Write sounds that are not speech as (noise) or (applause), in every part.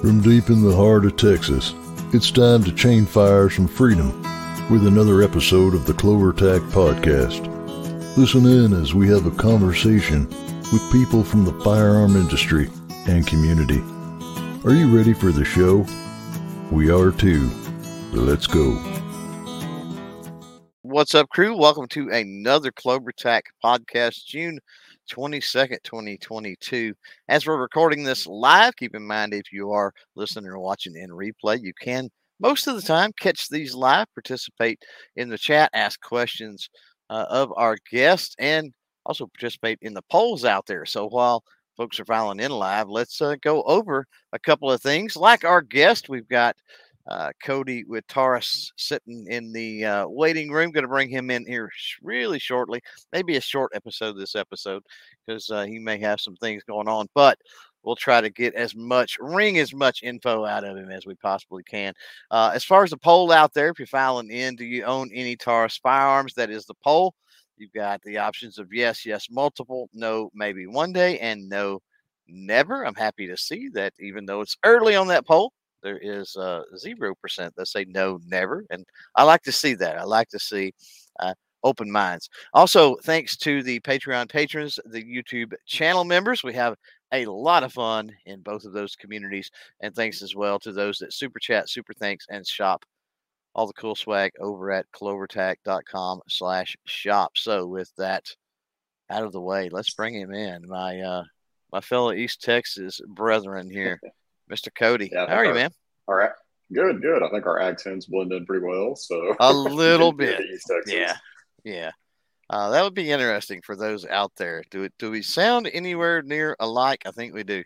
From deep in the heart of Texas, it's time to chain fires from freedom with another episode of the Clover Tack Podcast. Listen in as we have a conversation with people from the firearm industry and community. Are you ready for the show? We are too. Let's go. What's up, crew? Welcome to another Clover Tack podcast, June 22nd, 2022. As we're recording this live, keep in mind if you are listening or watching in replay, you can most of the time catch these live, participate in the chat, ask questions uh, of our guests, and also participate in the polls out there. So while folks are filing in live, let's uh, go over a couple of things. Like our guest, we've got uh, Cody with Taurus sitting in the uh, waiting room. Going to bring him in here really shortly. Maybe a short episode this episode because uh, he may have some things going on, but we'll try to get as much ring as much info out of him as we possibly can. Uh, as far as the poll out there, if you're filing in, do you own any Taurus firearms? That is the poll. You've got the options of yes, yes, multiple, no, maybe one day, and no, never. I'm happy to see that even though it's early on that poll, there is uh, zero percent that say no, never, and I like to see that. I like to see uh, open minds. Also, thanks to the Patreon patrons, the YouTube channel members, we have a lot of fun in both of those communities, and thanks as well to those that super chat, super thanks, and shop all the cool swag over at clovertack.com slash shop. So with that out of the way, let's bring him in. My uh my fellow East Texas brethren here. Mr. Cody. Yeah, How are think you, man? All right. Good, good. I think our accents blend in pretty well. So A little (laughs) bit. to East Texas. Yeah. Yeah. Uh, that would be interesting for those out there. Do it do we sound anywhere near alike? I think we do.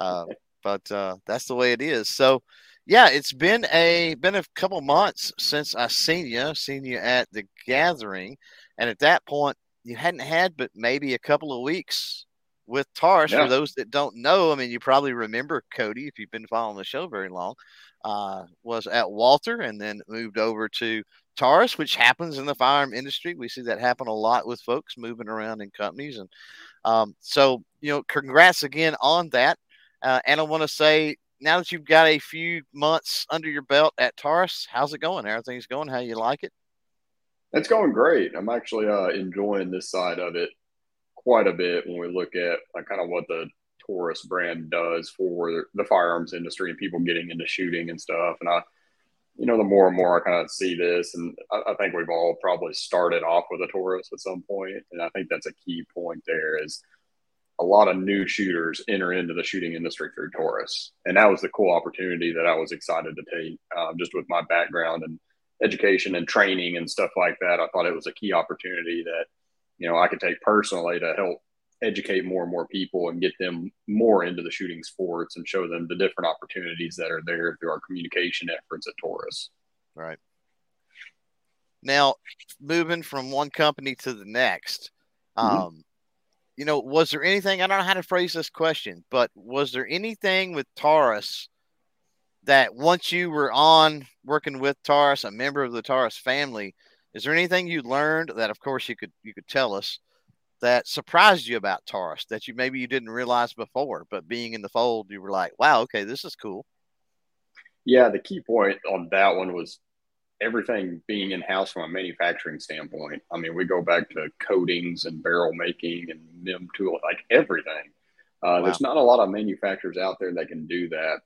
Uh, (laughs) but uh, that's the way it is. So yeah, it's been a been a couple months since I seen you, seen you at the gathering, and at that point you hadn't had but maybe a couple of weeks with Taurus. Yeah. For those that don't know, I mean, you probably remember Cody if you've been following the show very long. Uh, was at Walther and then moved over to Taurus, which happens in the firearm industry. We see that happen a lot with folks moving around in companies, and um, so you know, congrats again on that. Uh, and I want to say, now that you've got a few months under your belt at Taurus, how's it going? Everything's going how you like it? It's going great. I'm actually uh, enjoying this side of it quite a bit when we look at like, kind of what the Taurus brand does for the firearms industry and people getting into shooting and stuff. And I, you know, the more and more I kind of see this, and I, I think we've all probably started off with a Taurus at some point, and I think that's a key point. There is a lot of new shooters enter into the shooting industry through Taurus, and that was the cool opportunity that I was excited to take, um, just with my background and education and training and stuff like that. I thought it was a key opportunity that you know I could take personally to help educate more and more people and get them more into the shooting sports and show them the different opportunities that are there through our communication efforts at Taurus. Right. Now, moving from one company to the next, Mhm. um, you know, was there anything? I don't know how to phrase this question, but was there anything with Taurus that once you were on working with Taurus, a member of the Taurus family, is there anything you learned that, of course, you could you could tell us that surprised you about Taurus that you maybe you didn't realize before, but being in the fold, you were like, wow, okay, this is cool. Yeah, the key point on that one was everything being in house from a manufacturing standpoint. I mean, we go back to coatings and barrel making and MIM tool, like everything. Uh, There's not a lot of manufacturers out there that can do that.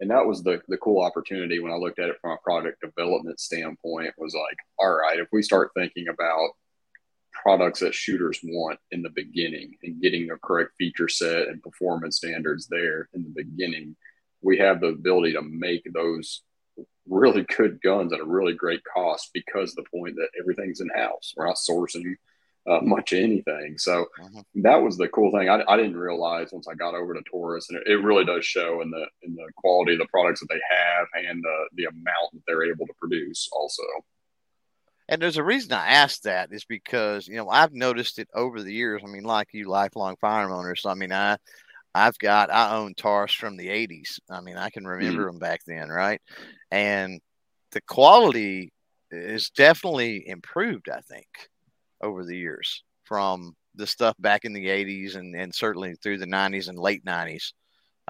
And that was the, the cool opportunity when I looked at it from a product development standpoint was like, all right, if we start thinking about products that shooters want in the beginning and getting the correct feature set and performance standards there in the beginning, we have the ability to make those really good guns at a really great cost because the point that everything's in house. We're not sourcing uh, much anything. So Mhm. that was the cool thing. I, I didn't realize once I got over to Taurus, and it, it really does show in the in the quality of the products that they have and the the amount that they're able to produce. Also, And there's a reason I asked that is because you know I've noticed it over the years. I mean, like you, lifelong firearm owners. I mean, I I've got I own Taurus from the '80s. I mean, I can remember them back then, right? And the quality is definitely improved. I think over the years from the stuff back in the '80s and and certainly through the '90s and late '90s.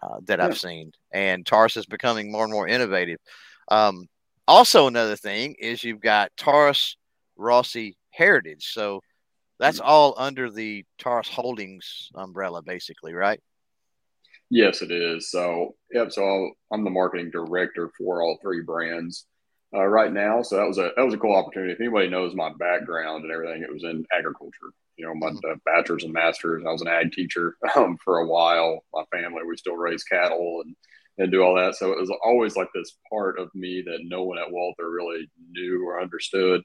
uh, that yeah. I've seen, and Taurus is becoming more and more innovative. Um, also, another thing is you've got Taurus Rossi Heritage, so that's mm-hmm. all under the Taurus Holdings umbrella, basically, right? Yes, it is. So, yep. So i am the marketing director for all three brands uh, right now. So that was a that was a cool opportunity. If anybody knows my background and everything, it was in agriculture. You know, my mm-hmm. bachelor's and master's. I was an ag teacher (laughs) um, for a while. My family we still raise cattle and and do all that. So it was always like this part of me that no one at Walther really knew or understood.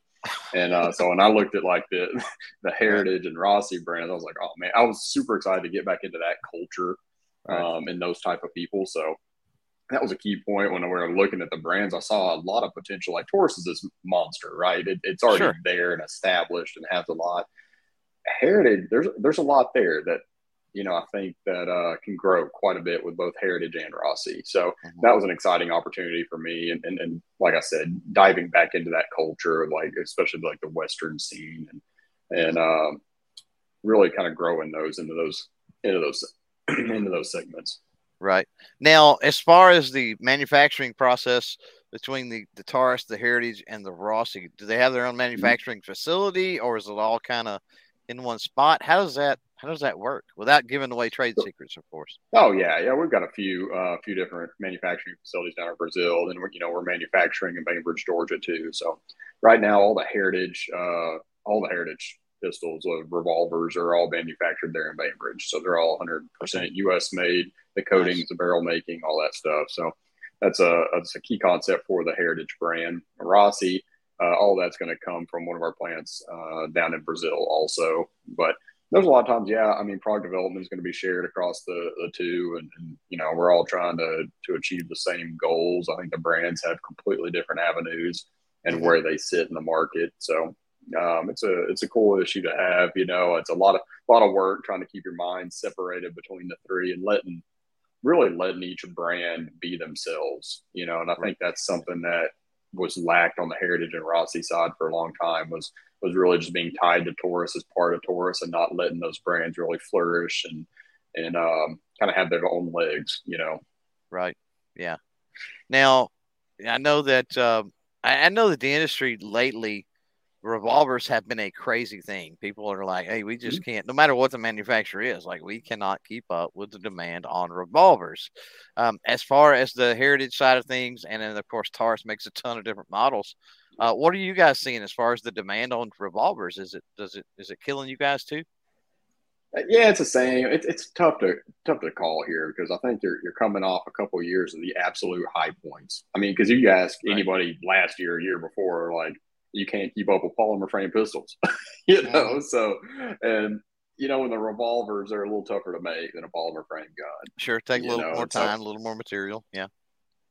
And uh, so when I looked at like the (laughs) the Heritage and Rossi brands, I was like, oh man, I was super excited to get back into that culture um, and those type of people. So that was a key point when we were looking at the brands. I saw a lot of potential. Like Taurus is this monster, right? It, it's already sure. there and established and has a lot. Heritage, there's there's a lot there that you know I think that uh, can grow quite a bit with both Heritage and Rossi. So mm-hmm. that was an exciting opportunity for me. And, and and like I said, diving back into that culture, like especially like the Western scene, and and um, really kind of growing those into those into those (clears throat) into those segments. Right. Now, as far as the manufacturing process between the, the Taurus, the Heritage, and the Rossi, do they have their own mm-hmm. manufacturing facility or is it all kind of in one spot? How does that how does that work without giving away trade secrets, of course? Oh yeah, yeah, we've got a few a uh, few different manufacturing facilities down in Brazil, and we're, you know we're manufacturing in Bainbridge, Georgia too. So right now, all the heritage, uh, all the heritage pistols, of revolvers are all manufactured there in Bainbridge. So they're all 100% US made. The coatings, nice. the barrel making, all that stuff. So that's a that's a key concept for the Heritage brand. Rossi, uh, all that's going to come from one of our plants uh, down in Brazil, also. But there's a lot of times, yeah. I mean, product development is going to be shared across the, the two, and, and, you know, we're all trying to to achieve the same goals. I think the brands have completely different avenues and where they sit in the market. So um, it's a it's a cool issue to have. You know, it's a lot of a lot of work trying to keep your mind separated between the three and letting really letting each brand be themselves. You know, and I think that's something that was lacked on the Heritage and Rossi side for a long time was was really just being tied to Taurus as part of Taurus and not letting those brands really flourish and and um, kind of have their own legs. You know. Right. Yeah. Now, I know that uh, I, I know that the industry lately revolvers have been a crazy thing. People are like, hey, we just mm-hmm. can't, no matter what the manufacturer is, like we cannot keep up with the demand on revolvers. Um, as far as the heritage side of things, and then of course Taurus makes a ton of different models. Uh, what are you guys seeing as far as the demand on revolvers? Is it does it is it killing you guys too? Uh, yeah, it's the same. It, it's tough to tough to call here because I think you're you're coming off a couple of years of the absolute high points. I mean, because you ask right. anybody last year, year before, like you can't keep up with polymer frame pistols, (laughs) you know. So, and you know, when the revolvers are a little tougher to make than a polymer frame gun. Sure, take a little know? more time, a little more material. Yeah.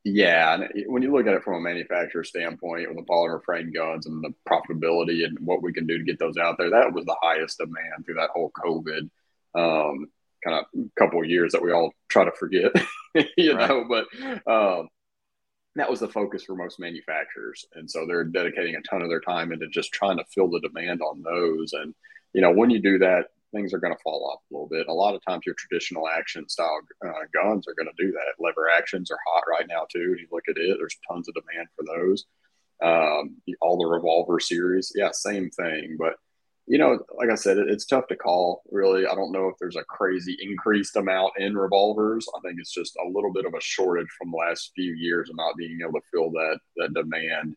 Yeah, and when you look at it from a manufacturer standpoint with the polymer frame guns and the profitability and what we can do to get those out there, that was the highest demand through that whole COVID um, kind of couple of years that we all try to forget, (laughs) you right. know. But um, that was the focus for most manufacturers. And so they're dedicating a ton of their time into just trying to fill the demand on those. And you know when you do that things are going to fall off a little bit. A lot of times your traditional action style uh, guns are going to do that. Lever actions are hot right now too. You look at it there's tons of demand for those. Um, all the revolver series yeah same thing. But you know, like I said, it, it's tough to call. Really, I don't know if there's a crazy increased amount in revolvers. I think it's just a little bit of a shortage from the last few years of not being able to fill that that demand.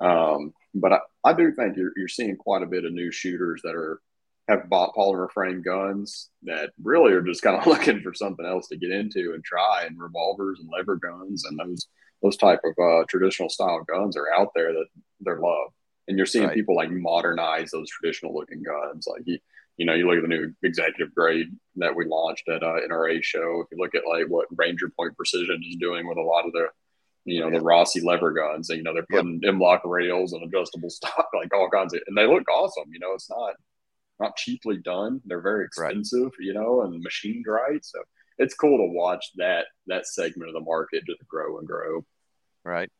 Um, but I, I do think you're, you're seeing quite a bit of new shooters that are have bought polymer frame guns that really are just kind of (laughs) looking for something else to get into and try. And revolvers and lever guns and those those type of uh, traditional style guns are out there that they're loved and you're seeing right. people like modernize those traditional looking guns. Like you, you know, you look at the new executive grade that we launched at uh, NRA show. If you look at like what Ranger Point Precision is doing with a lot of the, you know, yeah. the Rossi lever guns, and, you know, they're putting yep. M-LOK rails and adjustable (laughs) stock, like all kinds of, and they look awesome. You know, it's not not cheaply done. They're very expensive, right. you know, and machined right. So it's cool to watch that that segment of the market just grow and grow. Right.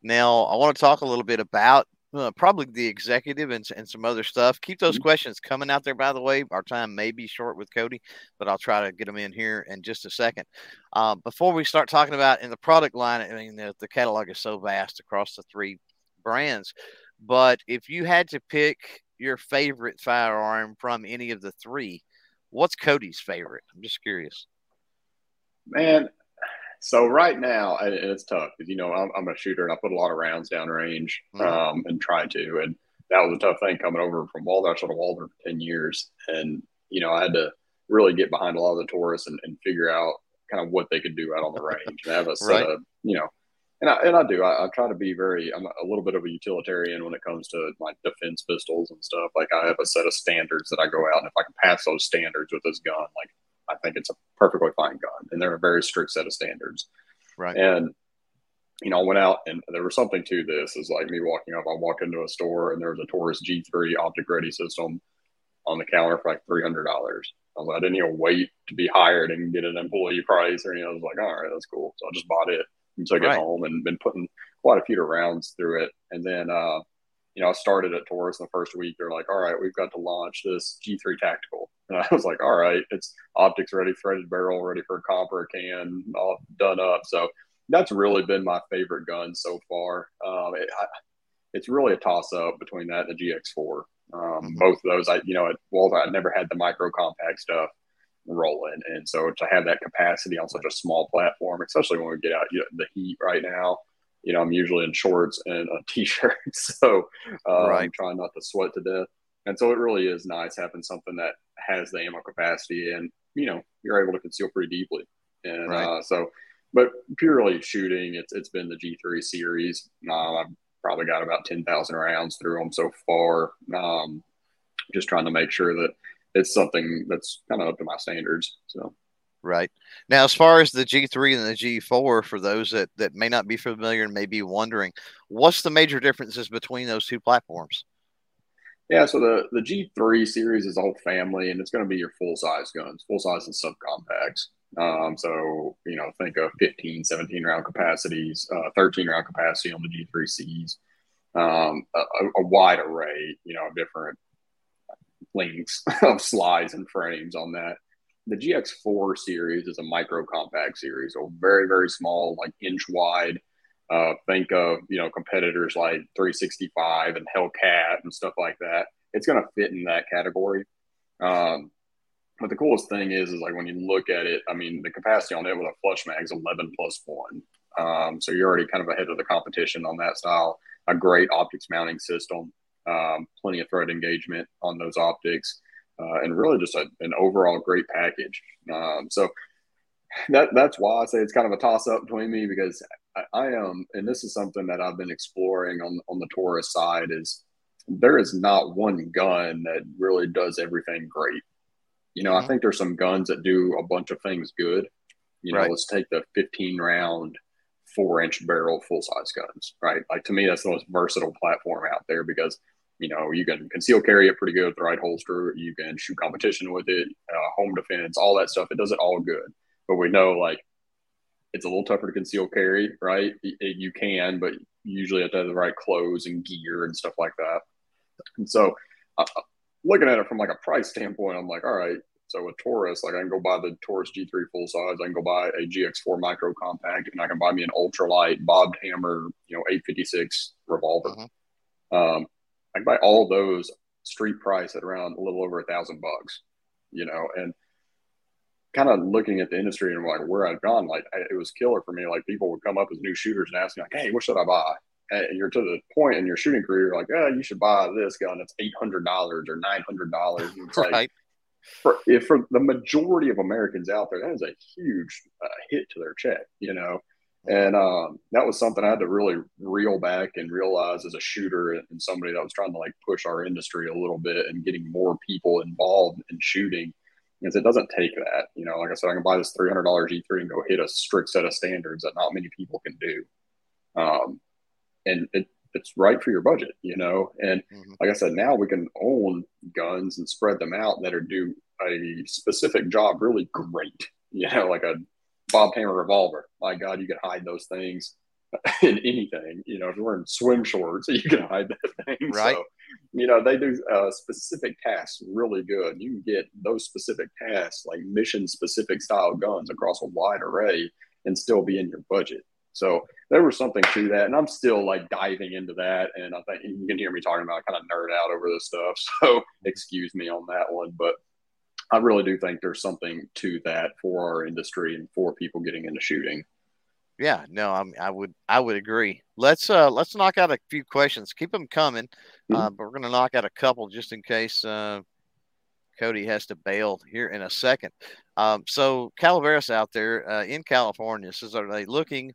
Now, I want to talk a little bit about uh, probably the executive and, and some other stuff. Keep those Mm-hmm. questions coming out there, by the way. Our time may be short with Cody, but I'll try to get them in here in just a second. Uh, before we start talking about in the product line, I mean, the, the catalog is so vast across the three brands. But if you had to pick your favorite firearm from any of the three, what's Cody's favorite? I'm just curious. Man, so right now, and it's tough because you know I'm, I'm, a shooter and I put a lot of rounds down range Mhm. um, and try to, and that was a tough thing coming over from Walther. I shot a for ten years, and you know I had to really get behind a lot of the Taurus and, and figure out kind of what they could do out on the range and have a set Right. of you know. And I, and I do. I, I try to be very. I'm a little bit of a utilitarian when it comes to like defense pistols and stuff. Like I have a set of standards that I go out, and if I can pass those standards with this gun, like I think it's a perfectly fine gun, and they're a very strict set of standards. Right. And you know, I went out, and there was something to this. Is like me walking up. I walk into a store, and there was a Taurus G3 optic ready system on the counter for like three hundred dollars. I was like, I didn't even wait to be hired and get an employee price or anything. I was like, all right, that's cool. So I just bought it and took Right. it home and been putting quite a few rounds through it. And then, uh, you know, I started at Taurus in the first week. They're like, all right, we've got to launch this G3 Tactical. (laughs) And I was like, all right, it's optics ready, threaded barrel ready for a copper can, all done up. So that's really been my favorite gun so far. Um, it, I, it's really a toss up between that and the GX4. Um, Mhm. Both of those, I you know, at Walther, I never had the micro compact stuff rolling, and so to have that capacity on such a small platform, especially when we get out you know, the heat right now, you know, I'm usually in shorts and a t-shirt, (laughs) so uh, Right. I'm trying not to sweat to death. And so it really is nice having something that has the ammo capacity, and you know, you're able to conceal pretty deeply. And Right. uh, so, but purely shooting, it's it's been the G3 series. Uh, I've probably got about ten thousand rounds through them so far. Um, just trying to make sure that it's something that's kind of up to my standards. So. Right. Now, as far as the G3 and the G4, for those that, that may not be familiar and may be wondering, what's the major differences between those two platforms? Yeah, so the, the G3 series is a whole family, and it's going to be your full size guns, full size and subcompacts. Um, so, you know, think of 15, 17 round capacities, uh, 13 round capacity on the G3Cs, um, a, a wide array, you know, of different lengths (laughs) of slides and frames on that. The GX4 series is a micro compact series, so very, very small, like inch wide. Uh, think of you know competitors like 365 and Hellcat and stuff like that. It's going to fit in that category. Um, but the coolest thing is, is like when you look at it, I mean, the capacity on it with a flush mag is 11 plus one. Um, so you're already kind of ahead of the competition on that style. A great optics mounting system, um, plenty of thread engagement on those optics, uh, and really just a, an overall great package. Um, so that that's why I say it's kind of a toss up between me because I, I am, and this is something that I've been exploring on on the Taurus side is there is not one gun that really does everything great. You know, I Mhm. think there's some guns that do a bunch of things good. You know, Right. let's take the 15 round, four inch barrel full size guns, right? Like to me, that's the most versatile platform out there because you know you can conceal carry it pretty good with the right holster. You can shoot competition with it, uh, home defense, all that stuff. It does it all good. But we know like it's a little tougher to conceal carry, right? Y- You can, but usually have to have the right clothes and gear and stuff like that. And so, uh, looking at it from like a price standpoint, I'm like, all right. So with Taurus, like I can go buy the Taurus G3 full size, I can go buy a GX4 micro compact, and I can buy me an ultralight bobbed hammer, you know, 856 revolver. Mhm. Um, I can buy all those street price at around a little over a thousand bucks, you know, and kind of looking at the industry and like where I've gone, like I, it was killer for me. Like people would come up as new shooters and ask me like, "Hey, what should I buy?" And you're to the point in your shooting career, you're like, "Yeah, you should buy this gun. It's eight hundred dollars or nine hundred dollars." It's (laughs) like for if for the majority of Americans out there, that is a huge uh, hit to their check, you know. And um, that was something I had to really reel back and realize as a shooter and somebody that was trying to like push our industry a little bit and getting more people involved in shooting. Because it doesn't take that, you know. Like I said, I can buy this three hundred dollars G three and go hit a strict set of standards that not many people can do, um, and it, it's right for your budget, you know. And Mhm. like I said, now we can own guns and spread them out that are do a specific job really great. (laughs) You know, like a bobbed hammer revolver. My God, you can hide those things (laughs) in anything. You know, if you're wearing swim shorts, (laughs) you can hide that thing. Right. So, you know, they do uh, specific tasks really good. You can get those specific tasks, like mission specific style guns, across a wide array and still be in your budget. So there was something to that, and I'm still like diving into that. And I think you can hear me talking about kind of nerd out over this stuff. (laughs) So excuse me on that one, but I really do think there's something to that for our industry and for people getting into shooting. Yeah, no, I'm, I would I would agree. Let's uh let's knock out a few questions. Keep them coming, mm-hmm. uh, but we're gonna knock out a couple just in case uh, Cody has to bail here in a second. Um, so Calaveras out there uh, in California says, are they looking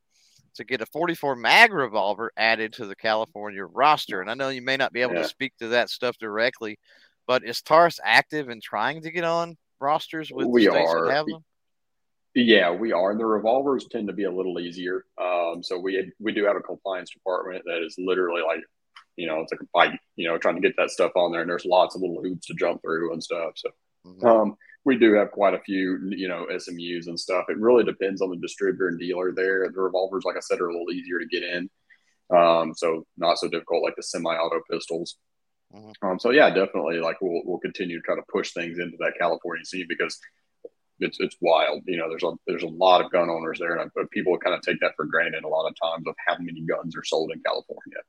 to get a 44 mag revolver added to the California roster? And I know you may not be able yeah. to speak to that stuff directly, but is Taurus active in trying to get on rosters with we are. Yeah, we are. And the revolvers tend to be a little easier. Um, so we we do have a compliance department that is literally like, you know, it's like a fight, you know, trying to get that stuff on there. And there's lots of little hoops to jump through and stuff. So mm-hmm. um, we do have quite a few, you know, SMUs and stuff. It really depends on the distributor and dealer there. The revolvers, like I said, are a little easier to get in. Um, so not so difficult like the semi-auto pistols. Mm-hmm. Um, so yeah, definitely. Like we'll we'll continue to try to push things into that California scene because it's it's wild. You know, there's a there's a lot of gun owners there, and but people kind of take that for granted a lot of times of how many guns are sold in California.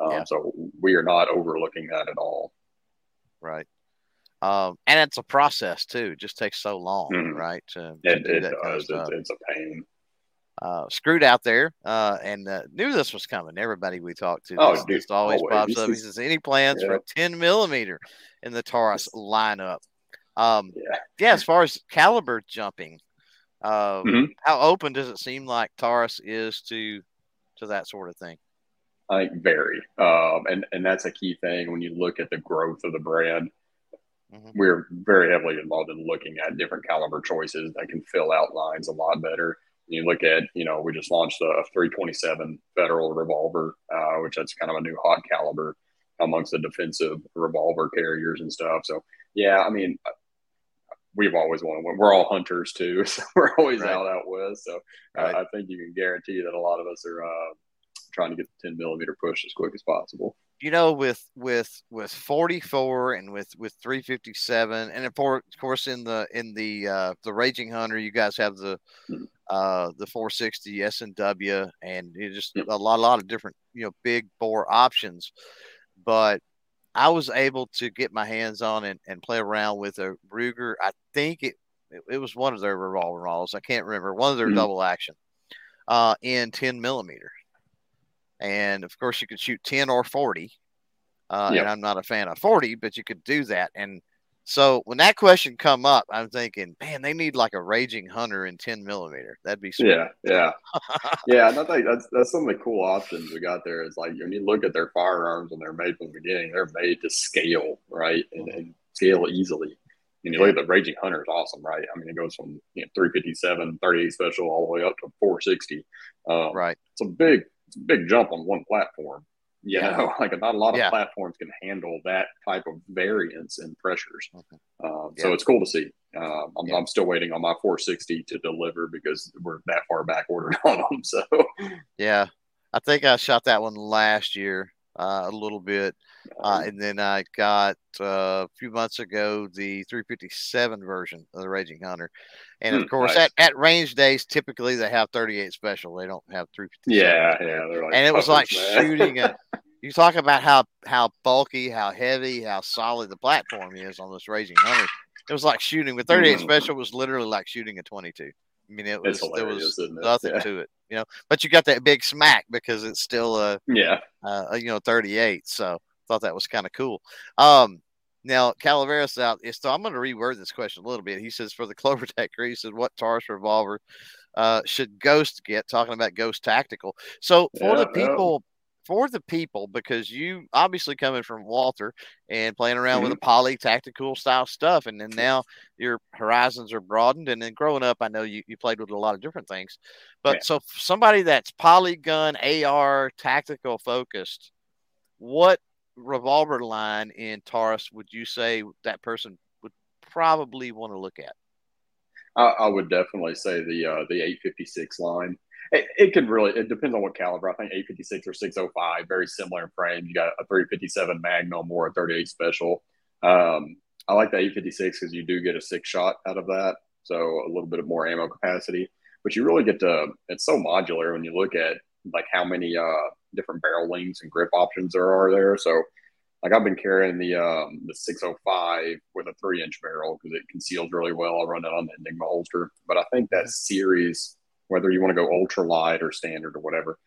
Um, yeah. So we are not overlooking that at all. Right. Um, and it's a process too. It just takes so long, mm-hmm. right? To, to it, it does. Kind of it's, it's, a pain. Uh, screwed out there, uh, and uh, knew this was coming. Everybody we talked to, oh, this, this always, always pops up. He says, "Any plans yeah. for a 10 millimeter in the Taurus lineup?" Um, yeah. yeah, as far as caliber jumping, uh, mm-hmm. how open does it seem like Taurus is to to that sort of thing? I think very, um, and and that's a key thing when you look at the growth of the brand. Mm-hmm. We're very heavily involved in looking at different caliber choices that can fill out lines a lot better. You look at, you know, we just launched a 327 Federal revolver, uh, which that's kind of a new hot caliber amongst the defensive revolver carriers and stuff. So, yeah, I mean, we've always wanted. We're all hunters too, (laughs) so we're always right. out out west. So, right. I, I, think you can guarantee that a lot of us are uh, trying to get the 10 millimeter push as quick as possible you know, with with with 44 and with with 357, and of course in the in the uh, the Raging Hunter, you guys have the hmm. Uh, the 460 S and W, and just a lot a lot of different you know big bore options. But I was able to get my hands on and, and play around with a Ruger. I think it it was one of their revolver models. I can't remember one of their mm-hmm. double action uh, in 10 millimeter and of course you could shoot 10 or 40 uh, yep. and i'm not a fan of 40 but you could do that and so when that question come up i'm thinking man they need like a raging hunter in 10 millimeter that'd be sweet. yeah yeah (laughs) yeah and i think that's that's some of the cool options we got there is like when you look at their firearms and they're made from the beginning they're made to scale right and, and scale easily and you look at the Raging Hunter is awesome, right? I mean, it goes from you know, 357, 38 special, all the way up to 460. Um, right. It's a big it's a big jump on one platform. You yeah. know, (laughs) like not a lot of yeah. platforms can handle that type of variance in pressures. Okay. Um, yeah. So it's cool to see. Um, I'm, I'm, still waiting on my 460 to deliver because we're that far back ordered (laughs) on them. So yeah, I think I shot that one last year a little bit. Uh, and then I got uh, a few months ago the 357 version of the Raging Hunter. And of mm, course, nice. at, at range days, typically they have 38 special. They don't have 357. Yeah, yeah. Like and it was like man. shooting a. (laughs) You talk about how how bulky, how heavy, how solid the platform is on this Raging Hunter. It was like shooting with 38 mm. special was literally like shooting a 22. I mean, it was there was nothing yeah. to it, you know. But you got that big smack because it's still a yeah, uh, you know, 38. So I thought that was kind of cool. Um, now Calaveras out. So I'm going to reword this question a little bit. He says for the Clover Tech he said what Taurus revolver uh, should Ghost get? Talking about Ghost Tactical. So for yeah, the people for the people because you obviously coming from Walther and playing around mm-hmm. with a poly tactical style stuff, and then now your horizons are broadened. And then growing up, I know you, you played with a lot of different things. But yeah. so somebody that's polygun AR tactical focused, what revolver line in Taurus would you say that person would probably want to look at? I, I would definitely say the uh, the 856 line. It, it could really it depends on what caliber. I think 856 or 605, very similar in frame. You got a 357 Magnum or a 38 Special. Um, I like the 856 because you do get a six shot out of that, so a little bit of more ammo capacity. But you really get to it's so modular when you look at like how many uh, different barrel lengths and grip options there are there. So like I've been carrying the um, the 605 with a three inch barrel because it conceals really well. I run it on the Enigma holster, but I think that series, whether you want to go ultra light or standard or whatever,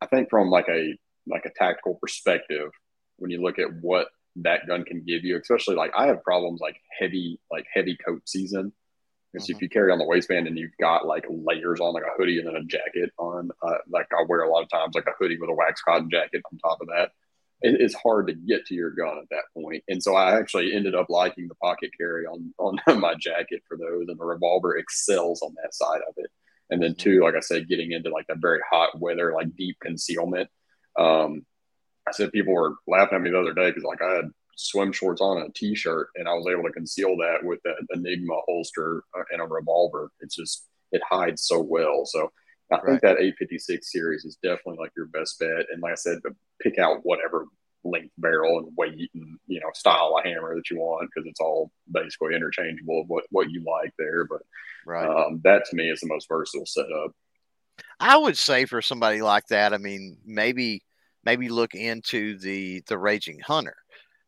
I think from like a like a tactical perspective, when you look at what that gun can give you, especially like I have problems like heavy like heavy coat season. Because mm-hmm. if you carry on the waistband and you've got like layers on, like a hoodie and then a jacket on, uh, like I wear a lot of times like a hoodie with a wax cotton jacket on top of that it's hard to get to your gun at that point. And so I actually ended up liking the pocket carry on on (laughs) my jacket for those, and the revolver excels on that side of it. And then two, like I said, getting into like that very hot weather, like deep concealment. Um, I said people were laughing at me the other day because like I had swim shorts on and a t-shirt, and I was able to conceal that with an Enigma holster uh, and a revolver. It's just it hides so well. So I right. think that 856 series is definitely like your best bet. And like I said, pick out whatever length barrel and weight and you know style of hammer that you want because it's all basically interchangeable of what what you like there. But right. um, that to me is the most versatile setup. I would say for somebody like that, I mean, maybe maybe look into the the Raging Hunter.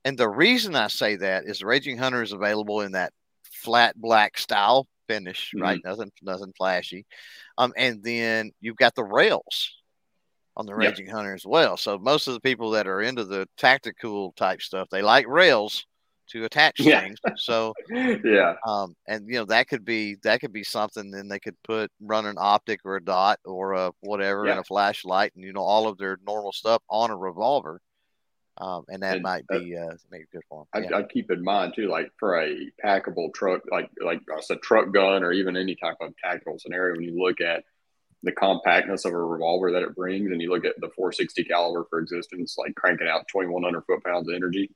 And the reason I say that is the Raging Hunter is available in that flat black style finish, mm-hmm. right? Nothing, nothing flashy. Um, and then you've got the rails on the Raging yep. Hunter as well. So most of the people that are into the tactical type stuff, they like rails to attach yeah. things. So (laughs) yeah, um, and you know that could be that could be something. Then they could put run an optic or a dot or a whatever yeah. and a flashlight and you know all of their normal stuff on a revolver. Um, and that and, might uh, be uh, maybe good for them. Yeah. I, I keep in mind too, like for a packable truck, like like I said, truck gun or even any type of tactical scenario. When you look at the compactness of a revolver that it brings, and you look at the 460 caliber for existence, like cranking out 2,100 foot pounds of energy.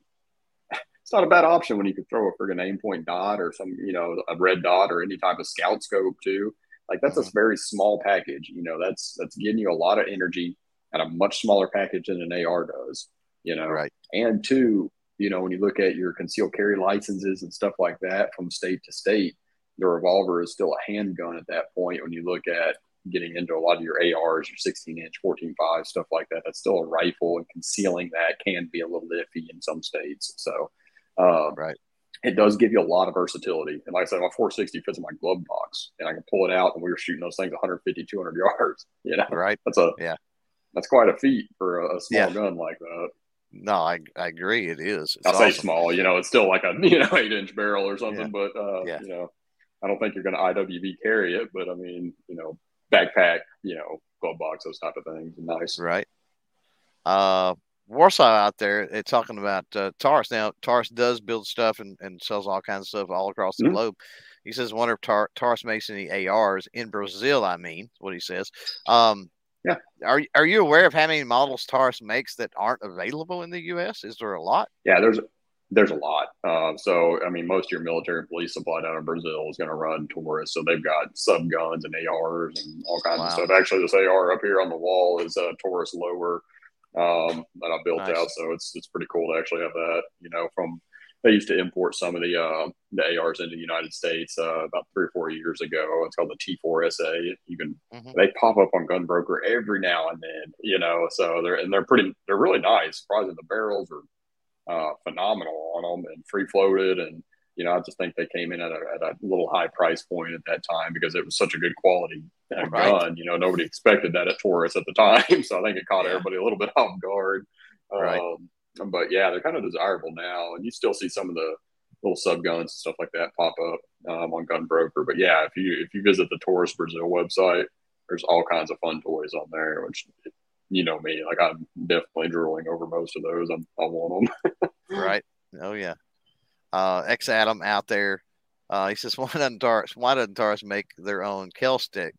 (laughs) It's not a bad option when you can throw a friggin' Aimpoint dot or some, you know, a red dot or any type of scout scope too. Like that's mm-hmm. a very small package. You know, that's that's getting you a lot of energy at a much smaller package than an AR does you know, right. And two, you know, when you look at your concealed carry licenses and stuff like that from state to state, the revolver is still a handgun at that point. When you look at getting into a lot of your ARs, your 16 inch, 14.5, stuff like that, that's still a rifle, and concealing that can be a little iffy in some states. So, um, right. It does give you a lot of versatility. And like I said, my 460 fits in my glove box and I can pull it out and we were shooting those things 150, 200 yards. (laughs) You know, right. That's a, yeah, that's quite a feat for a, a small yeah. gun like that. No, I, I agree. It is. I'll awesome. say small. You know, it's still like a (laughs) you know eight inch barrel or something. Yeah. But uh, yeah. you know, I don't think you're going to IWB carry it. But I mean, you know, backpack, you know, glove box, those type of things. Nice, right? Uh, Warsaw out there, it's talking about uh, Taurus. Now, Taurus does build stuff and, and sells all kinds of stuff all across the mm-hmm. globe. He says, wonder if Tar- Taurus makes any ARs in Brazil. I mean, what he says. Um, yeah. Are are you aware of how many models Taurus makes that aren't available in the U.S.? Is there a lot? Yeah, there's there's a lot. Uh, so I mean, most of your military and police supply down in Brazil is going to run Taurus. So they've got sub guns and ARs and all kinds wow. of stuff. Actually, this AR up here on the wall is a Taurus lower um, that I built nice. out. So it's it's pretty cool to actually have that. You know, from they used to import some of the uh, the ARs into the United States uh, about three or four years ago. It's called the T4SA. You can mm-hmm. they pop up on GunBroker every now and then, you know. So they're and they're pretty they're really nice. Surprising the barrels are uh, phenomenal on them and free floated and you know I just think they came in at a, at a little high price point at that time because it was such a good quality uh, right. gun. You know nobody expected that at Taurus at the time, (laughs) so I think it caught yeah. everybody a little bit (laughs) off guard. Right. Um, but yeah, they're kind of desirable now, and you still see some of the little sub guns and stuff like that pop up um, on GunBroker. But yeah, if you if you visit the Taurus Brazil website, there's all kinds of fun toys on there, which you know me, like I'm definitely drooling over most of those. I'm, I want them. (laughs) right. Oh yeah. Uh, X Adam out there uh, he says, why doesn't Taurus, why doesn't Taurus make their own Kel-Tec,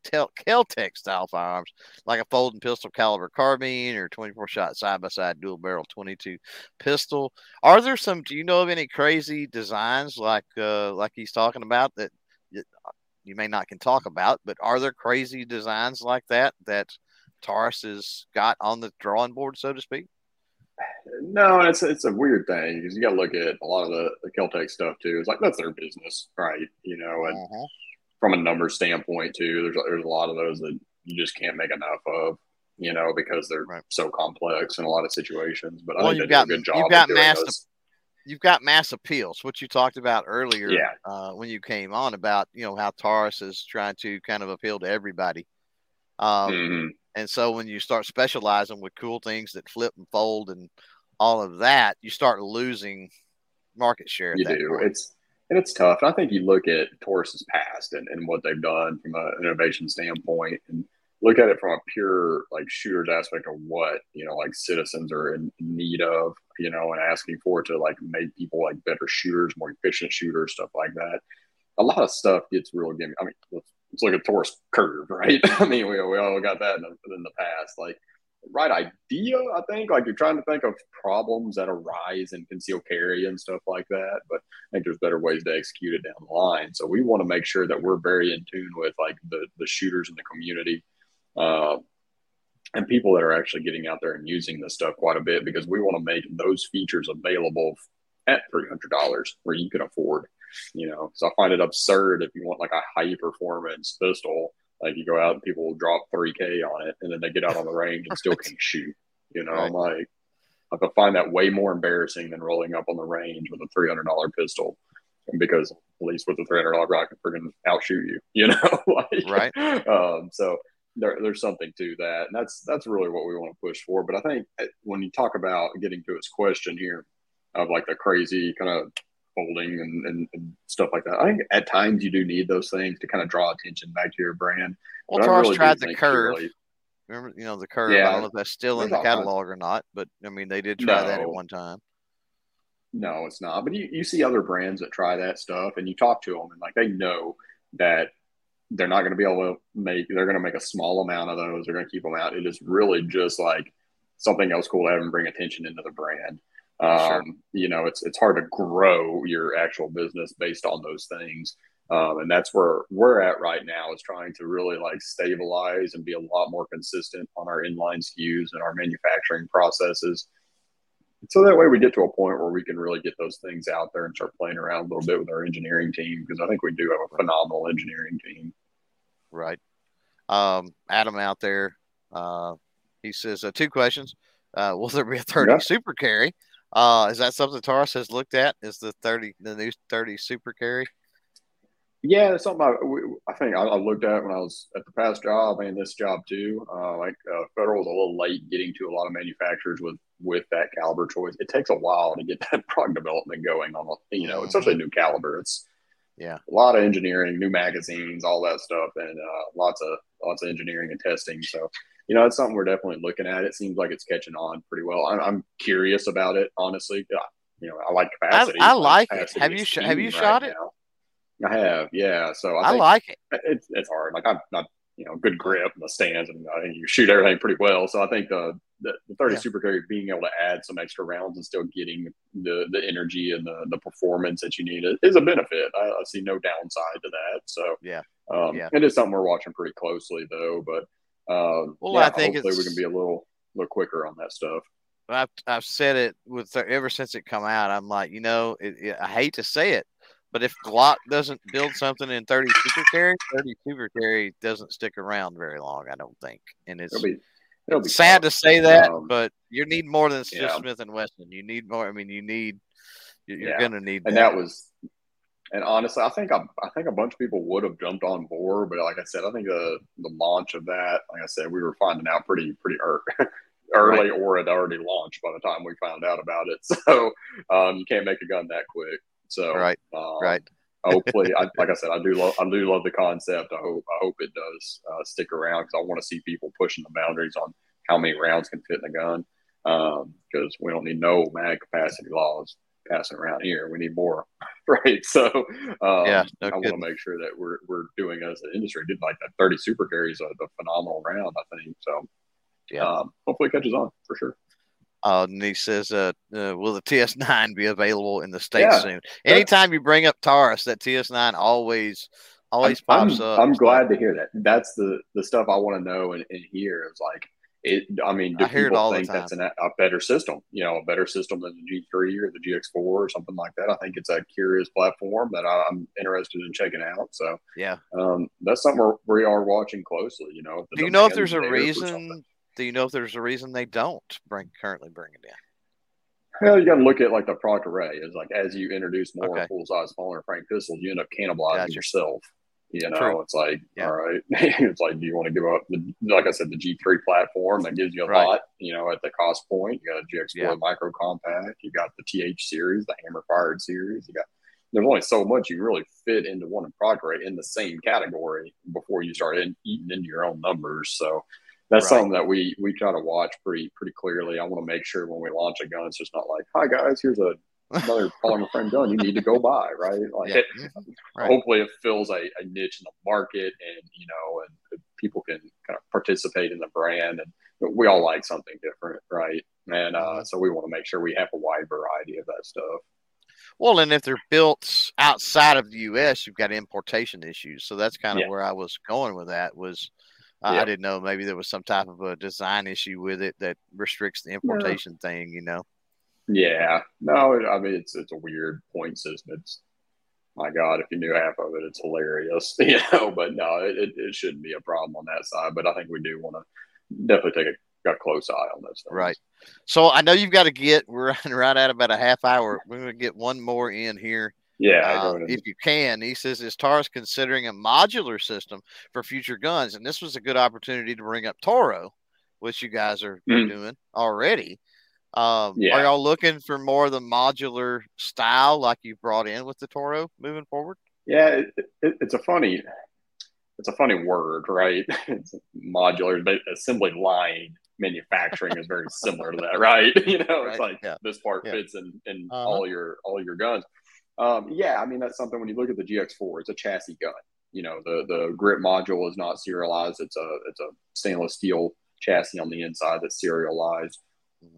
Kel-Tec style firearms, like a folding pistol caliber carbine or 24 shot side by side dual barrel 22 pistol? Are there some, do you know of any crazy designs like, uh, like he's talking about that, you may not can talk about, but are there crazy designs like that that Taurus has got on the drawing board, so to speak? No, it's it's a weird thing because you got to look at a lot of the, the Keltec stuff too. It's like that's their business, right? You know, and uh-huh. from a number standpoint too, there's there's a lot of those that you just can't make enough of, you know, because they're right. so complex in a lot of situations. But well, I think they got, a good job. You've got mass. You've got mass appeals, what you talked about earlier yeah. uh, when you came on about you know how Taurus is trying to kind of appeal to everybody. Um, mm-hmm. And so when you start specializing with cool things that flip and fold and all of that, you start losing market share. you do. Point. It's and it's tough. And I think you look at Taurus's past and, and what they've done from an innovation standpoint and look at it from a pure like shooters aspect of what, you know, like citizens are in need of, you know, and asking for to like make people like better shooters, more efficient shooters, stuff like that. A lot of stuff gets real gimmicky. I mean, let's, let's a at Taurus curve, right? (laughs) I mean, we, we all got that in the, in the past. Like right idea, I think. Like you're trying to think of problems that arise in concealed carry and stuff like that. But I think there's better ways to execute it down the line. So we want to make sure that we're very in tune with like the the shooters in the community. Uh, and people that are actually getting out there and using this stuff quite a bit because we want to make those features available at $300 where you can afford, you know, so I find it absurd if you want like a high performance pistol like you go out and people will drop 3K on it and then they get out on the range and still (laughs) can't shoot. You know, right. I'm like, I find that way more embarrassing than rolling up on the range with a $300 pistol. And because at least with a $300 rocket, we're going to outshoot you, (laughs) you know? (laughs) like, right. Um, so there, there's something to that. And that's, that's really what we want to push for. But I think eh, when you talk about getting to his question here of like the crazy kind of folding and, and, and, stuff like that. I think at times you do need those things to kind of draw attention back to your brand. Well, Taurus really tried the curve. Really, Remember, you know, the curve. Yeah, I don't know if that's still in the catalog or not, but I mean, they did try no, that at one time. No, it's not. But you, you see other brands that try that stuff, and you talk to them, and like they know that they're not going to be able to make. They're going to make a small amount of those. They're going to keep them out. It is really just like something else cool to have and bring attention into the brand. Um, sure. You know, it's it's hard to grow your actual business based on those things, um, and that's where we're at right now. Is trying to really like stabilize and be a lot more consistent on our inline SKUs and our manufacturing processes. So that way we get to a point where we can really get those things out there and start playing around a little bit with our engineering team because I think we do have a phenomenal engineering team. Right. Um, Adam out there, uh, he says uh, two questions. Uh, will there be a 30 yeah. super carry? Uh, is that something Taurus has looked at? Is the thirty the new thirty super carry? Yeah, it's something I, I think I, looked at when I was at the past job and this job too. Uh, like uh, Federal was a little late getting to a lot of manufacturers with with that caliber choice. It takes a while to get (laughs) that product development going on. You know, especially a new caliber. It's yeah, a lot of engineering, new magazines, all that stuff, and uh, lots of lots of engineering and testing. So you know, it's something we're definitely looking at. It seems like it's catching on pretty well. I'm, I'm curious about it, honestly. You know, I like capacity. I, I like it. Have you sh- have you shot it? I have, yeah. So I, I like it. It's it's hard. Like I'm not, you know, good grip in the stands, and I think you shoot everything pretty well. So I think the the, the 30 yeah. super carry being able to add some extra rounds and still getting the the energy and the the performance that you need is a benefit. I, I see no downside to that. So yeah, um, yeah. it is something we're watching pretty closely though. But um, well, yeah, I think hopefully we can be a little little quicker on that stuff. I've I've said it with ever since it come out. I'm like, you know, it, it, I hate to say it, but if Glock doesn't build something in 30 super carry, 30 super carry doesn't stick around very long. I don't think, and it's. It'll be, it'll be sad tough. to say that, um, but you need more than yeah. just Smith and Wesson. You need more. I mean, you need. You're yeah. gonna need. And that, that was and honestly, I think I, I think a bunch of people would have jumped on board, but like I said, I think the the launch of that, like I said, we were finding out pretty pretty (laughs) early, right. or it already launched by the time we found out about it. (laughs) So um, you can't make a gun that quick. So right, um, right. hopefully, I, (laughs) like I said, I do love I do love the concept. I hope I hope it does uh, stick around because I want to see people pushing the boundaries on how many rounds can fit in a gun because um, we don't need no mag capacity laws passing around here. We need more, (laughs) right? So um, yeah, no I want to make sure that we're we're doing as an industry. Did like that thirty super carries a, a phenomenal round, I think. So yeah, um, hopefully it catches on for sure. Uh, and he says, uh, uh, "Will the TS9 be available in the states yeah. soon?" Anytime you bring up Taurus, that TS9 always always I'm, pops I'm, up. I'm glad to hear that. That's the the stuff I want to know and, and hear is like it. I mean, do I hear it people think that's an, a better system? You know, a better system than the G3 or the GX4 or something like that. I think it's a curious platform that I, I'm interested in checking out. So Yeah. um, that's something we're, we are watching closely. You know, Do you know if there's a there for something. reason? Do you know if there's a reason they don't bring currently bring it in? Well, you got to look at like the product array. Is like as you introduce more Okay. full size smaller frame pistols, you end up cannibalizing Gotcha. yourself. You know, True. it's like Yeah. all right, (laughs) it's like do you want to give up the like I said the G three platform that gives you a Right. lot. You know, at the cost point, you got a GX four Yeah. micro compact, you got the TH series, the hammer fired series. You got there's only so much you really fit into one product array in the same category before you start in, eating into your own numbers. So that's Right. something that we we try to watch pretty pretty clearly. I want to make sure when we launch a gun, it's just not like, "Hi guys, here's a another polymer friend gun you need to go buy." Right? Like, Yeah. Mhm. Right. hopefully, it fills a, a niche in the market, and you know, and people can kind of participate in the brand, and we all like something different, right? And uh, Mhm. so we want to make sure we have a wide variety of that stuff. Well, and if they're built outside of the U.S., you've got importation issues. So that's kind of Yeah. where I was going with that. Was uh, I didn't know maybe there was some type of a design issue with it that restricts the importation thing. You know. Yeah, no, I mean it's it's a weird point system. It's my God, if you knew half of it, it's hilarious, (laughs) you know. But no, it, it, it shouldn't be a problem on that side. But I think we do want to definitely take a, a close eye on this. Right. So I know you've got to get. (laughs) We're running right at about a half hour. We're going to get one more in here. Yeah. Uh, if you can, he says, is Taurus considering a modular system for future guns? And this was a good opportunity to bring up Toro, which you guys are, Mhm. doing already. Um, Yeah. Are y'all looking for more of the modular style like you brought in with the Toro moving forward? yeah, it, it, it's a funny, it's a funny word, right? (laughs) It's modular, but assembly line manufacturing is very similar to that, (laughs) right? (laughs) You know, it's like yeah. this part Yeah. fits in in Uh-huh. all your all your guns. Um, yeah, I mean that's something when you look at the GX4, it's a chassis gun. You know, the the grip module is not serialized. It's a it's a stainless steel chassis on the inside that's serialized.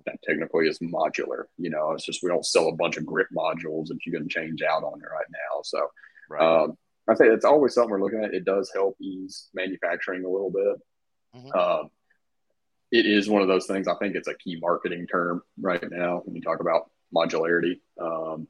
That technically is modular. You know, it's just we don't sell a bunch of grip modules that you can change out on it right now. So Right. um, I think it's always something we're looking at. It does help ease manufacturing a little bit. Mhm. Um, it is one of those things. I think it's a key marketing term right now when you talk about modularity. Um,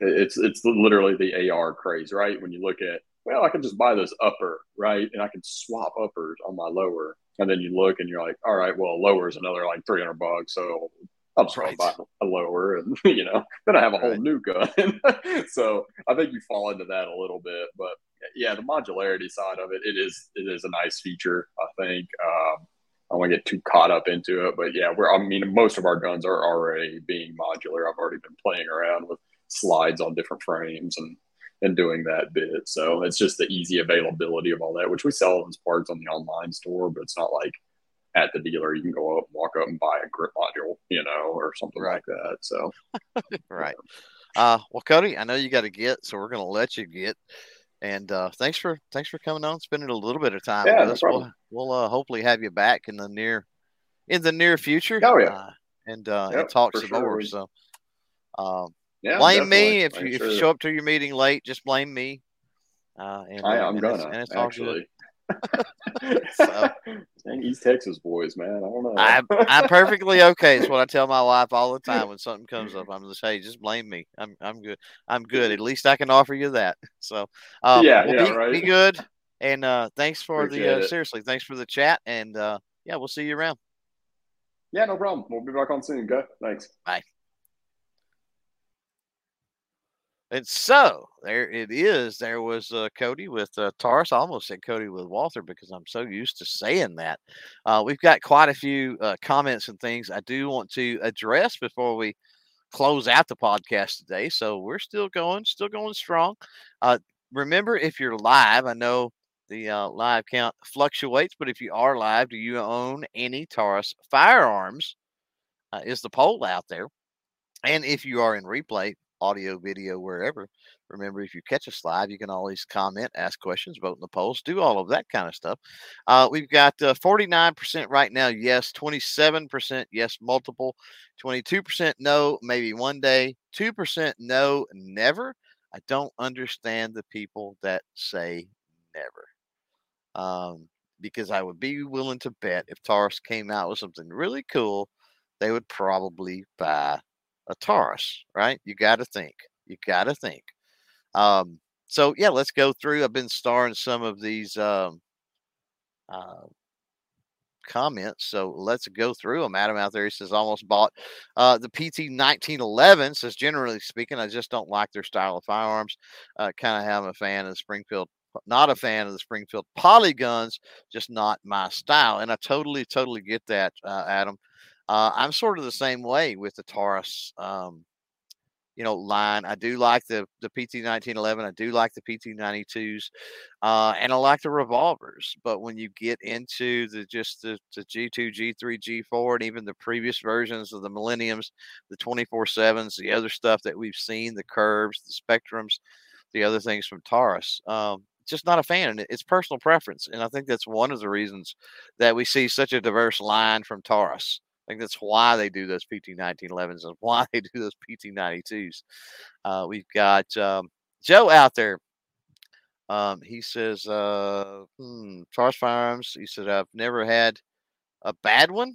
it's it's literally the AR craze, right? When you look at well, I can just buy this upper, right, and I can swap uppers on my lower, and then you look and you're like, all right, well, lower is another like three hundred bucks, so I'm just Right. gonna buy a lower, and (laughs) you know, then I have a whole new gun. (laughs) so I think you fall into that a little bit, but yeah, the modularity side of it, it is it is a nice feature. I think um, I don't want to get too caught up into it, but yeah, we're I mean most of our guns are already being modular. I've already been playing around with slides on different frames and and doing that bit. So it's just the easy availability of all that, which we sell as parts on the online store, but it's not like at the dealer you can go up, walk up and buy a grip module, you know, or something Right. like that. So (laughs) right. Uh, well, Cody, I know you got to get, so we're going to let you get. And uh, thanks for thanks for coming on, spending a little bit of time Yeah, with no us. We'll, we'll uh, hopefully have you back in the near in the near future. Oh, yeah. uh, and uh, Yep, and talk some sure. more. So, um, yeah, blame me definitely. if Make you if you show up to your meeting late. Just blame me. Uh, and, I, I'm and gonna and it's actually. (laughs) (laughs) So- Dang, East Texas boys, man. I don't know. I'm I'm (laughs) perfectly okay. It's what I tell my wife all the time when something comes up. I'm just hey, just blame me. I'm I'm good. I'm good. At least I can offer you that. So um, Yeah, well, yeah, be, right. be good. And uh, thanks for the uh, seriously, thanks for the chat. And uh, yeah, we'll see you around. yeah, no problem. We'll be back on soon. Okay, thanks. And so there it is. There was uh, Cody with uh, Taurus. I almost said Cody with Walther because I'm so used to saying that. Uh, we've got quite a few uh, comments and things I do want to address before we close out the podcast today. So we're still going, still going strong. Uh, remember, if you're live, I know the uh, live count fluctuates, but if you are live, do you own any Taurus firearms? Is the poll out there? And if you are in replay, audio, video, wherever, remember if you catch us live, you can always comment, ask questions, vote in the polls, do all of that kind of stuff. Uh, we've got uh, 49% right now, yes, 27% yes, multiple, 22% no, maybe one day, 2% no, never. I don't understand the people that say never. Um, because I would be willing to bet if Taurus came out with something really cool, they would probably buy a Taurus, right? You got to think. You got to think. Um, so yeah, let's go through. I've been starring some of these um, uh, comments. So let's go through them. Adam out there, he says, almost bought uh, the PT 1911. Says, generally speaking, I just don't like their style of firearms. Uh, kind of have a fan of the Springfield, not a fan of the Springfield polyguns, just not my style. And I totally, totally get that, uh, Adam. Uh, I'm sort of the same way with the Taurus. Um, you know, line. I do like the the PT nineteen eleven. I do like the PT ninety twos, uh, and I like the revolvers. But when you get into the just the the G two, G three, G four, and even the previous versions of the Millenniums, the twenty four sevens, the other stuff that we've seen, the curves, the spectrums, the other things from Taurus. Um, just not a fan, and it's personal preference. And I think that's one of the reasons that we see such a diverse line from Taurus. Think that's why they do those PT 1911s and (laughs) why they do those PT 92s. Uh, we've got um, Joe out there. Um, he says, uh, hmm, Taurus Firearms. He said, I've never had a bad one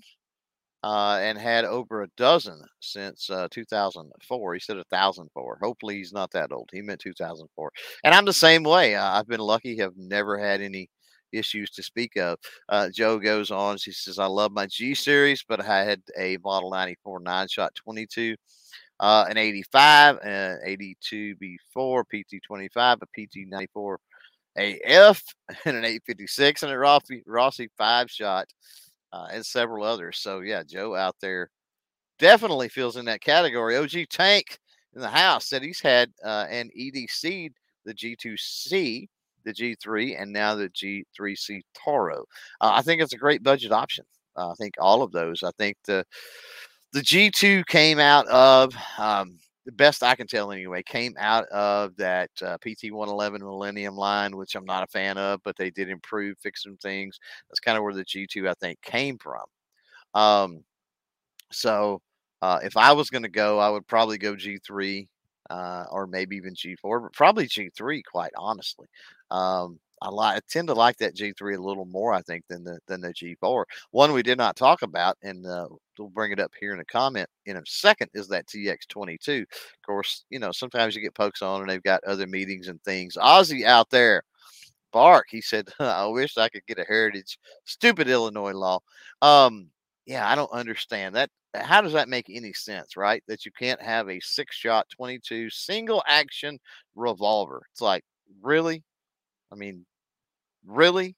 uh, and had over a dozen since uh, 2004. He said 1004. Hopefully, he's not that old. He meant 2004. And I'm the same way. I've been lucky, have never had any issues to speak of. Uh, Joe goes on. She says, I love my G series, but I had a Model 94 nine shot 22, uh, an 85, an 82 B4, PT 25, a PT 94 AF, (laughs) and an 856, and a Rossi, Rossi five shot, uh, and several others. So, yeah, Joe out there definitely feels in that category. OG Tank in the house said he's had uh, an EDC, the G2C the G3, and now the G3C Toro. Uh, I think it's a great budget option. Uh, I think all of those. I think the the G2 came out of um, the best I can tell anyway. Came out of that uh, PT 111 Millennium line, which I'm not a fan of, but they did improve, fix some things. That's kind of where the G2 I think came from. Um, so uh, if I was going to go, I would probably go G3 uh, or maybe even G4, but probably G3, quite honestly. Um, I like I tend to like that G3 a little more, I think, than the than the G4. One we did not talk about, and uh, we'll bring it up here in a comment in a second, is that TX22. Of course, you know sometimes you get pokes on, and they've got other meetings and things. Ozzy out there, bark. He said, (laughs) "I wish I could get a heritage." Stupid Illinois law. Um, yeah, I don't understand that. How does that make any sense, right? That you can't have a six shot 22 single action revolver. It's like, really? I mean, really?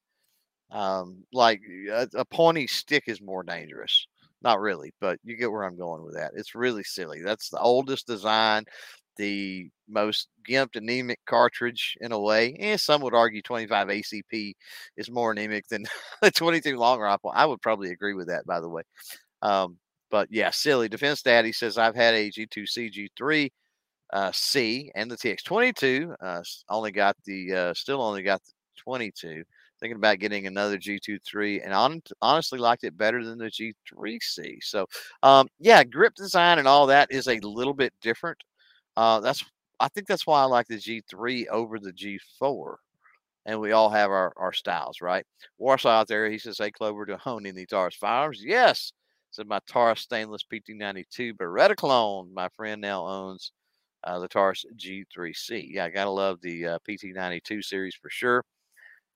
Um, like a, a stick is more dangerous. Not really, but you get where I'm going with that. It's really silly. That's the oldest design, the most gimped anemic cartridge in a way. And eh, some would argue 25 ACP is more anemic than (laughs) the 22 long rifle. I would probably agree with that, by the way. Um, but yeah, silly. Defense Daddy says I've had a G2C G3 uh, C and the TX22. Uh, only got the uh, still only got the 22. Thinking about getting another G23 and on, honestly liked it better than the G3C. So, um, yeah, grip design and all that is a little bit different. Uh, that's I think that's why I like the G3 over the G4. And we all have our, our styles, right? Warsaw out there, he says, Hey, Clover, to hone in the Taurus firearms. Yes. Said my Taurus stainless PT92 Beretta clone, my friend now owns uh, the Taurus G3C. Yeah, I gotta love the uh, PT92 series for sure.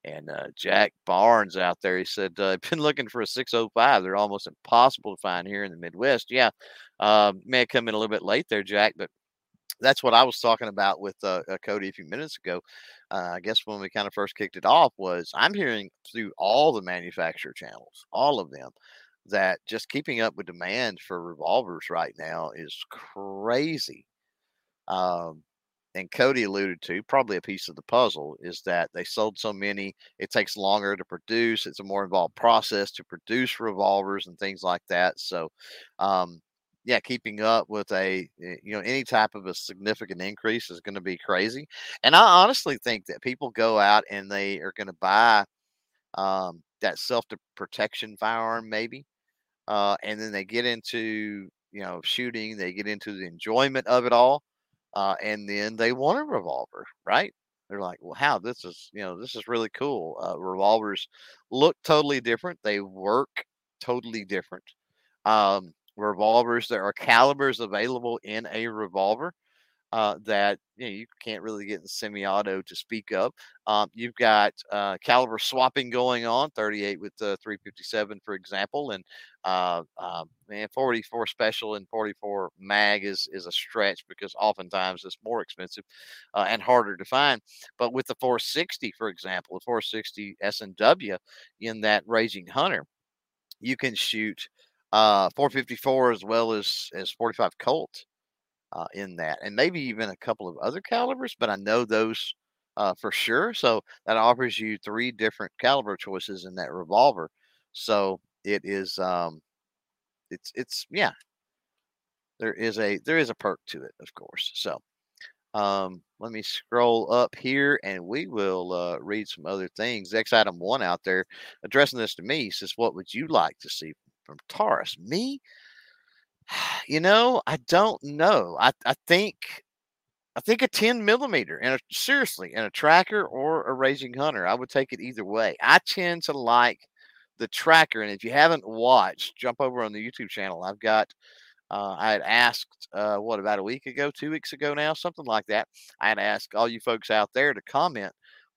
And uh, Jack Barnes out there, he said, uh, (laughs) been looking for a 605. They're almost impossible to find here in the Midwest. Yeah, uh, may have come in a little bit late there, Jack, but that's what I was talking about with uh, uh Cody a few minutes ago. Uh, I guess when we kind of first kicked it off was I'm hearing through all the manufacturer channels, all of them, that just keeping up with demand for revolvers right now is crazy. Um, and Cody alluded to probably a piece of the puzzle is that they sold so many, it takes longer to produce. It's a more involved process to produce revolvers and things like that. So, um, yeah, keeping up with a eh, you know any type of a significant increase is going to be crazy. And I honestly think that people go out and they are going to buy um, that self protection firearm, maybe, uh, and then they get into you know shooting, they get into the enjoyment of it all uh, and then they want a revolver, right? They're like, well, how this is, you know, this is really cool. Uh, revolvers look totally different. They work totally different. Um, revolvers, there are calibers available in a revolver uh, that you, know, you can't really get in semi-auto to speak of. Um, you've got uh, caliber swapping going on, 38 with the 357, for example, and uh, uh, man, 44 special and 44 mag is is a stretch because oftentimes it's more expensive uh, and harder to find. But with the 460, for example, the 460 S and W in that Raging Hunter, you can shoot uh, 454 as well as as 45 Colt uh, in that, and maybe even a couple of other calibers, but I know those uh, for sure. So that offers you three different caliber choices in that revolver. So it is, um, it's it's yeah, there is a there is a perk to it, of course. So um, let me scroll up here and we will uh, read some other things. X item one out there addressing this to me says, What would you like to see from Taurus? Me? (sighs) You know, I don't know. I, I think I think a 10 millimeter and seriously in a tracker or a raging hunter. I would take it either way. I tend to like the tracker, and if you haven't watched, jump over on the YouTube channel. I've got uh, I had asked uh, what about a week ago, two weeks ago now, something like that. I had asked all you folks out there to comment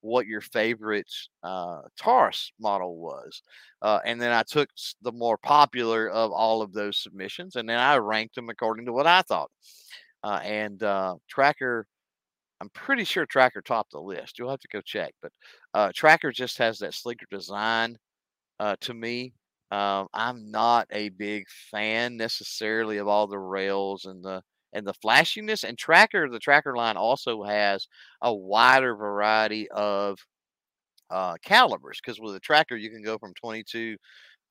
what your favorite uh, Taurus model was. Uh, and then I took the more popular of all of those submissions and then I ranked them according to what I thought. Uh, and uh, Tracker, I'm pretty sure Tracker topped the list. You'll have to go check, but uh, Tracker just has that sleeker design uh, to me. Um, I'm not a big fan necessarily of all the rails and the and the flashiness. And Tracker, the Tracker line also has a wider variety of uh, calibers because with a Tracker you can go from 22.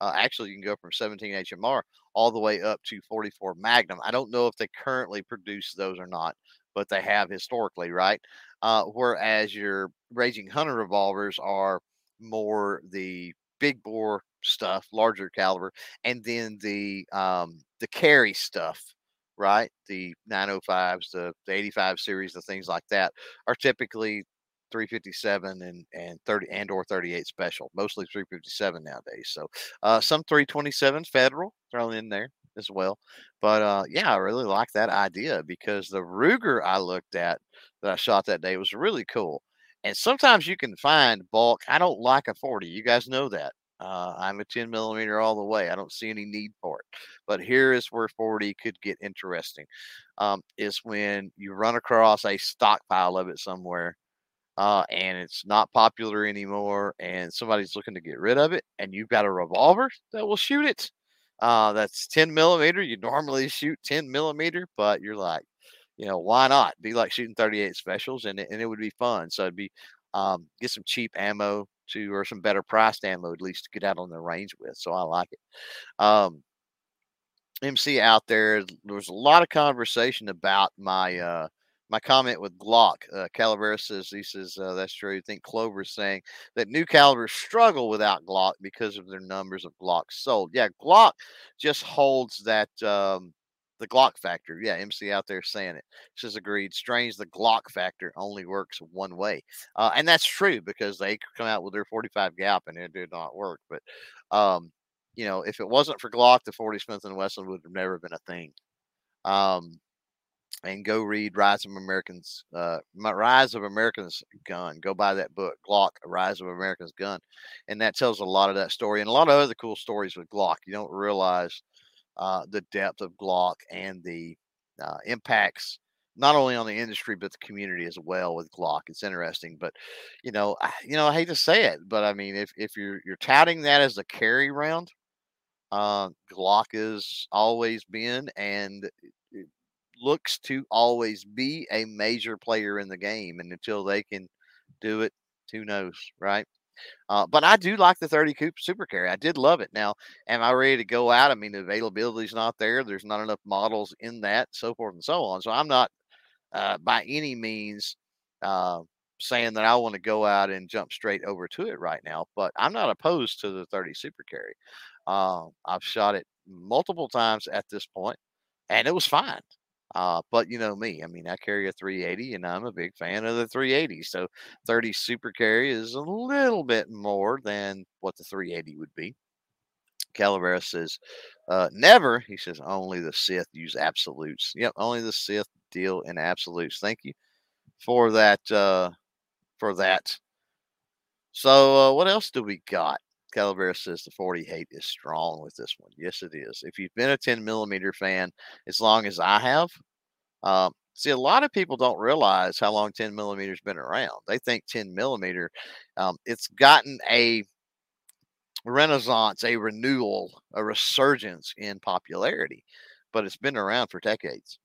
Uh, actually, you can go from 17 HMR all the way up to 44 Magnum. I don't know if they currently produce those or not, but they have historically, right? Uh, whereas your Raging Hunter revolvers are more the big bore stuff, larger caliber, and then the um, the carry stuff right? The 905s, the, the 85 series, the things like that are typically 357 and and 30 and or 38 special, mostly 357 nowadays. So uh, some 327 federal thrown in there as well. But uh, yeah, I really like that idea because the Ruger I looked at that I shot that day was really cool. And sometimes you can find bulk. I don't like a 40. You guys know that. Uh, I'm a 10 millimeter all the way. I don't see any need for it. But here is where 40 could get interesting. Um, is when you run across a stockpile of it somewhere, uh, and it's not popular anymore, and somebody's looking to get rid of it, and you've got a revolver that will shoot it. Uh, that's 10 millimeter. You normally shoot 10 millimeter, but you're like, you know, why not? Be like shooting 38 specials, and it, and it would be fun. So it'd be um, get some cheap ammo to or some better priced ammo at least to get out on the range with. So I like it. Um, MC out there, there was a lot of conversation about my uh, my comment with Glock. Uh, Calavera says he says uh, that's true. I think Clover's saying that new calibers struggle without Glock because of their numbers of Glocks sold. Yeah, Glock just holds that um, the Glock factor. Yeah, MC out there saying it. Says agreed. Strange, the Glock factor only works one way, uh, and that's true because they come out with their 45 gap and it did not work. But um, you know, if it wasn't for Glock, the 40 Smith and Wesson would have never been a thing. Um, and go read Rise of America's, uh, Rise of America's Gun. Go buy that book, Glock, Rise of America's Gun, and that tells a lot of that story and a lot of other cool stories with Glock. You don't realize uh, the depth of Glock and the uh, impacts not only on the industry but the community as well with Glock. It's interesting, but you know, I, you know, I hate to say it, but I mean, if if you're you're touting that as a carry round, uh, Glock has always been and looks to always be a major player in the game, and until they can do it, who knows, right? Uh, but I do like the 30 Coupe Super Carry. I did love it. Now, am I ready to go out? I mean, the availability is not there. There's not enough models in that, so forth and so on. So I'm not uh, by any means uh, saying that I want to go out and jump straight over to it right now. But I'm not opposed to the 30 Super Carry. Uh, I've shot it multiple times at this point, and it was fine. Uh, but you know me, I mean, I carry a 380 and I'm a big fan of the 380. So 30 super carry is a little bit more than what the 380 would be. Calavera says, uh, never. He says, only the Sith use absolutes. Yep, only the Sith deal in absolutes. Thank you for that. Uh, for that. So, uh, what else do we got? Calavera says the 48 is strong with this one. Yes, it is. If you've been a 10 millimeter fan as long as I have, um, see, a lot of people don't realize how long 10 millimeters been around. They think 10 millimeter, um, it's gotten a renaissance, a renewal, a resurgence in popularity, but it's been around for decades.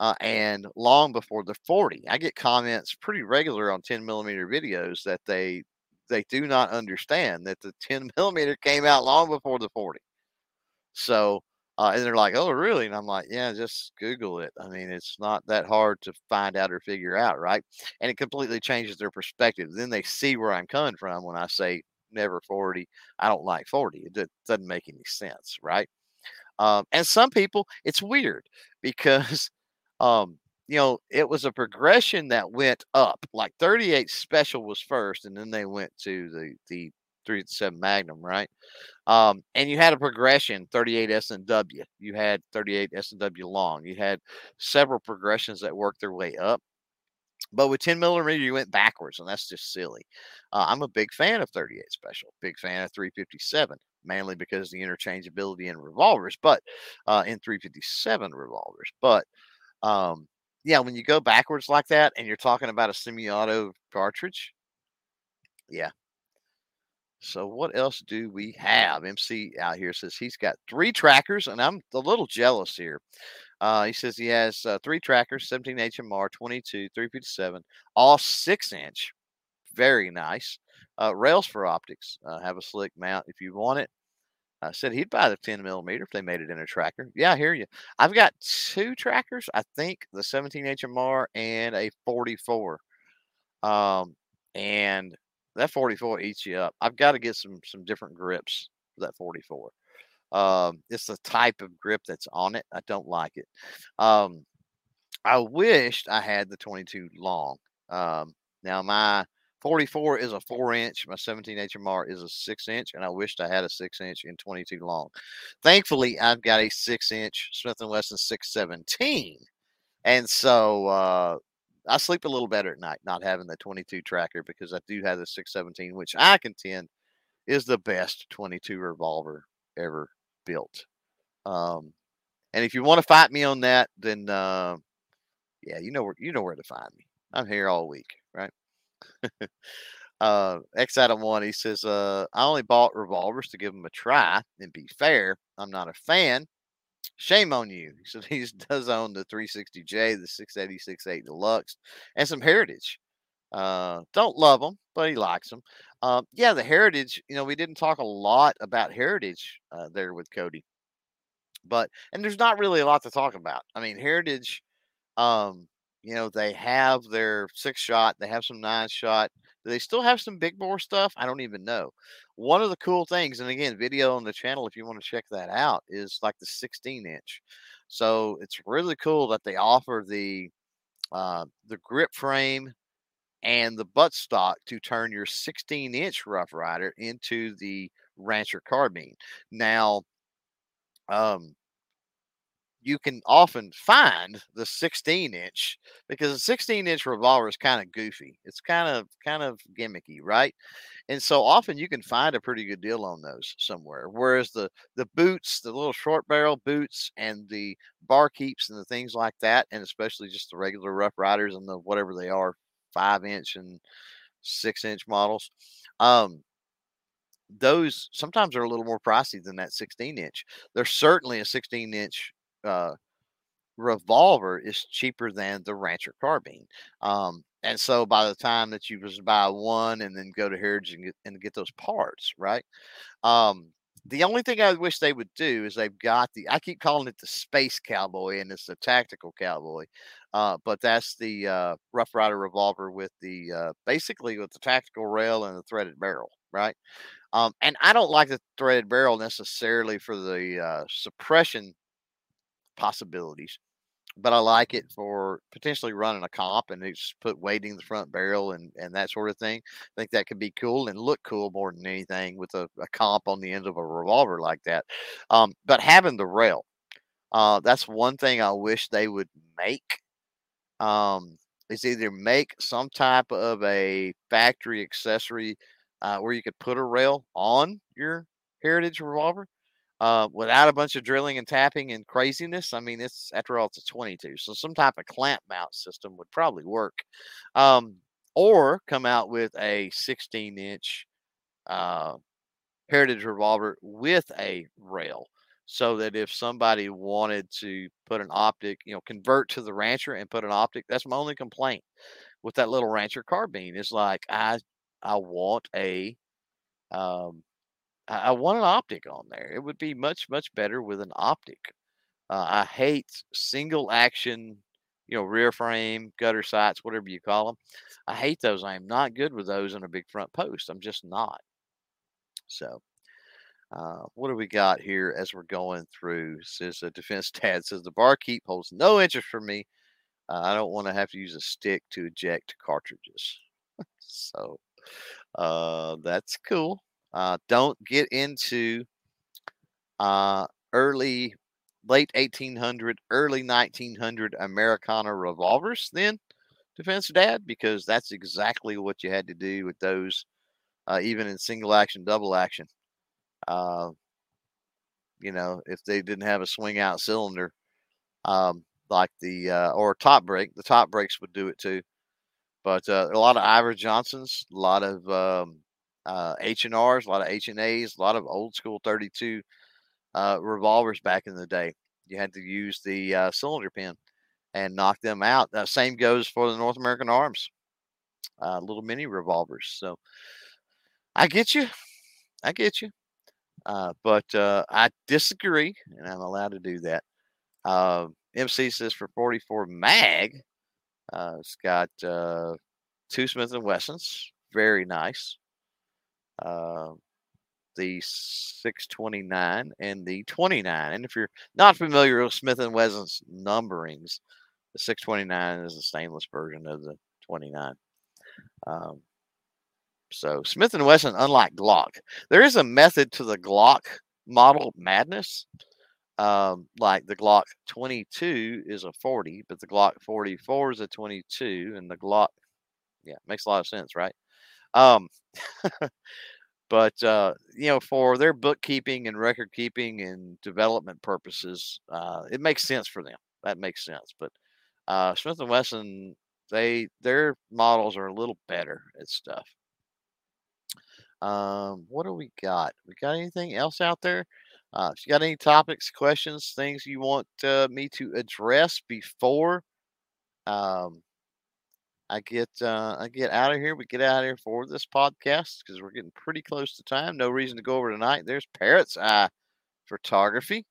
Uh, and long before the 40, I get comments pretty regular on 10 millimeter videos that they they do not understand that the 10 (laughs) millimeter came out long before the 40. So, uh, and they're like, "Oh, really?" And I'm like, "Yeah, just Google it. I mean, it's not that hard to find out or figure out, right?" And it completely changes their perspective. Then they see where I'm coming from when I say never 40. I don't like 40. It doesn't make any sense, right? Um, and some people, it's weird because, (laughs) um, you know, it was a progression that went up. Like 38 Special was first, and then they went to the the 37 Magnum, right? Um, and you had a progression 38 S and W. You had 38 S and W long. You had several progressions that worked their way up. But with 10 millimeter, you went backwards, and that's just silly. Uh, I'm a big fan of 38 Special, big fan of 357, mainly because the interchangeability in revolvers, but uh, in 357 revolvers. But um, yeah, when you go backwards like that, and you're talking about a semi-auto cartridge, yeah. So what else do we have? MC out here says he's got three trackers, and I'm a little jealous here. Uh, he says he has uh, three trackers 17 HMR, 22, 357, all six inch. Very nice. Uh, rails for optics. Uh, have a slick mount if you want it. I said he'd buy the 10 millimeter if they made it in a tracker. Yeah, I hear you. I've got two trackers. I think the 17 HMR and a 44. Um, and that 44 eats you up. I've got to get some some different grips for that 44. Um, it's the type of grip that's on it. I don't like it. Um, I wished I had the 22 long. Um, now my 44 is a four inch. My 17 HMR is a six inch, and I wished I had a six inch in 22 long. Thankfully, I've got a six inch Smith and Wesson 617, and so uh, I sleep a little better at night not having the 22 tracker because I do have the 617, which I contend is the best 22 revolver ever built. Um, and if you want to fight me on that, then uh, yeah, you know where you know where to find me. I'm here all week, right? (laughs) uh, X Adam One, he says, uh, I only bought revolvers to give them a try and be fair. I'm not a fan. Shame on you. So (laughs) he does own the 360J, the 686 Deluxe, and some Heritage. Uh, don't love them, but he likes them. Uh, yeah, the Heritage. You know, we didn't talk a lot about Heritage uh, there with Cody, but and there's not really a lot to talk about. I mean, Heritage. Um, you know, they have their six shot, they have some nine shot. Do they still have some big bore stuff? I don't even know. One of the cool things, and again, video on the channel if you want to check that out, is like the 16 inch. So it's really cool that they offer the uh, the grip frame and the buttstock to turn your 16 inch Rough Rider into the Rancher carbine. Now, um, you can often find the 16 inch because a 16 inch revolver is kind of goofy. It's kind of kind of gimmicky, right? And so often you can find a pretty good deal on those somewhere. Whereas the the boots, the little short barrel boots, and the bar keeps and the things like that, and especially just the regular Rough Riders and the whatever they are, five inch and six inch models. Um, those sometimes are a little more pricey than that 16 inch. There's certainly a 16 inch uh, revolver is cheaper than the Rancher carbine. Um, and so by the time that you just buy one and then go to Heritage and get, and get those parts, right? Um, the only thing I wish they would do is they've got the I keep calling it the space cowboy and it's the tactical cowboy. Uh, but that's the uh, Rough Rider revolver with the uh, basically with the tactical rail and the threaded barrel, right? Um, and I don't like the threaded barrel necessarily for the uh, suppression possibilities but I like it for potentially running a comp and just put weighting in the front barrel and, and that sort of thing. I think that could be cool and look cool more than anything with a, a comp on the end of a revolver like that. Um, but having the rail, uh, that's one thing I wish they would make. Um, is either make some type of a factory accessory uh, where you could put a rail on your heritage revolver uh, without a bunch of drilling and tapping and craziness. I mean, it's after all, it's a 22, so some type of clamp mount system would probably work. Um, or come out with a 16 inch uh, heritage revolver with a rail so that if somebody wanted to put an optic, you know, convert to the Rancher and put an optic, that's my only complaint with that little Rancher carbine. Is like I I want a um I, want an optic on there. It would be much much better with an optic. Uh, I hate single action, you know, rear frame, gutter sights, whatever you call them. I hate those. I am not good with those in a big front post. I'm just not. So uh, what do we got here as we're going through? Says a defense (laughs) dad says the barkeep holds no interest for me. Uh, I don't want to have to use a stick to eject cartridges. (laughs) so uh, that's cool. Uh, don't get into uh, early, late 1800, early 1900 Americana revolvers, then, defense dad, because that's exactly what you had to do with those, uh, even in single action, double action. Uh, you know, if they didn't have a swing out cylinder, um, like the uh, or top break, the top breaks would do it too. But uh, a lot of Iver Johnsons, a lot of um, uh, H and R's, a lot of H and A's, a lot of old school 32 uh, revolvers back in the day. You had to use the uh, cylinder pin and knock them out. Uh, same goes for the North American Arms, uh, little mini revolvers. So I get you, I get you. Uh, but uh, I disagree, and I'm allowed to do that. Uh, MC says for 44 mag, uh, it's got two Smith and Wessons, very nice. Uh, the 629 and the 29. And if you're not familiar with Smith and Wesson's numberings, the 629 is the stainless version of the 29. Um, so Smith and Wesson, unlike Glock, there is a method to the Glock model madness. Um, like the Glock 22 is a 40, but the Glock 44 is a 22, and the Glock, yeah, makes a lot of sense, right? Um, (laughs) but uh, you know, for their bookkeeping and record keeping and development purposes, uh, it makes sense for them. That makes sense. But uh, Smith and Wesson, they their models are a little better at stuff. Um, what do we got? We got anything else out there? Uh, if you got any topics, questions, things you want uh, me to address before um, I get uh, I get out of here, we get out of here for this podcast because we're getting pretty close to time. No reason to go over tonight. There's Parrot's Eye Photography.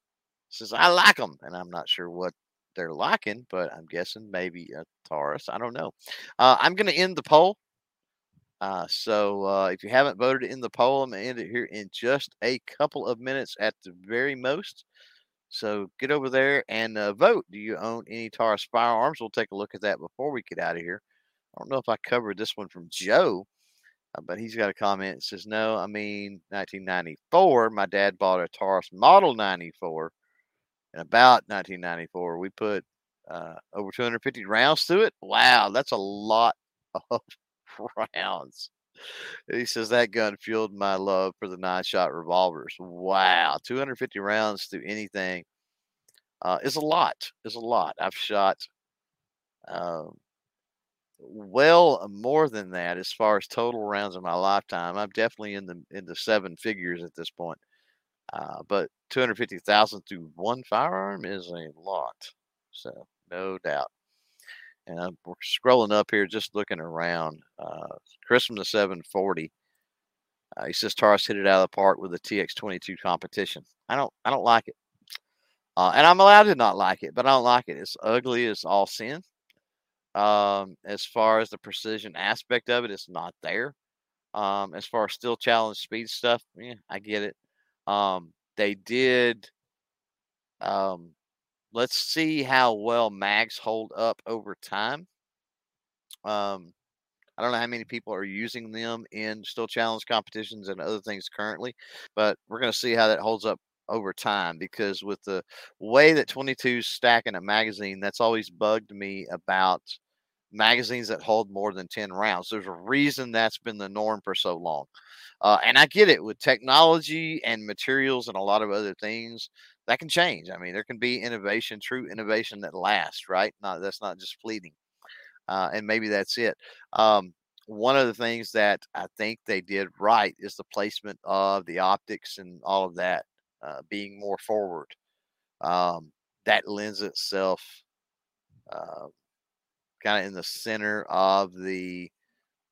Says I like them, and I'm not sure what they're liking, but I'm guessing maybe a Taurus. I don't know. Uh, I'm going to end the poll. Uh, so uh, if you haven't voted in the poll, I'm going to end it here in just a couple of minutes at the very most. So get over there and uh, vote. Do you own any Taurus firearms? We'll take a look at that before we get out of here. I don't know if I covered this one from Joe, uh, but he's got a comment. It says, No, I mean 1994. My dad bought a Taurus Model 94. And about 1994, we put uh, over 250 rounds through it. Wow, that's a lot (laughs) of rounds. He says that gun fueled my love for the nine shot revolvers. Wow, 250 rounds through anything uh, is a lot. Is a lot. I've shot um, well more than that as far as total rounds in my lifetime. I'm definitely in the in the seven figures at this point. Uh, but 250,000 through one firearm is a lot. So no doubt. And I'm scrolling up here, just looking around. Uh, Chris from the 740. Uh, he says Taurus hit it out of the park with the TX22 competition. I don't, I don't like it, uh, and I'm allowed to not like it, but I don't like it. It's ugly as all sin. Um, as far as the precision aspect of it, it's not there. Um, as far as Steel Challenge speed stuff, yeah, I get it. Um, they did um, let's see how well mags hold up over time. Um, I don't know how many people are using them in Steel Challenge competitions and other things currently, but we're going to see how that holds up over time because with the way that 22's stacking a magazine, that's always bugged me about magazines that hold more than 10 rounds. There's a reason that's been the norm for so long. Uh, and I get it with technology and materials and a lot of other things that can change. I mean, there can be innovation, true innovation that lasts, right? Not that's not just fleeting. Uh, and maybe that's it. Um, one of the things that I think they did right is the placement of the optics and all of that uh, being more forward. Um, that lends itself uh, kind of in the center of the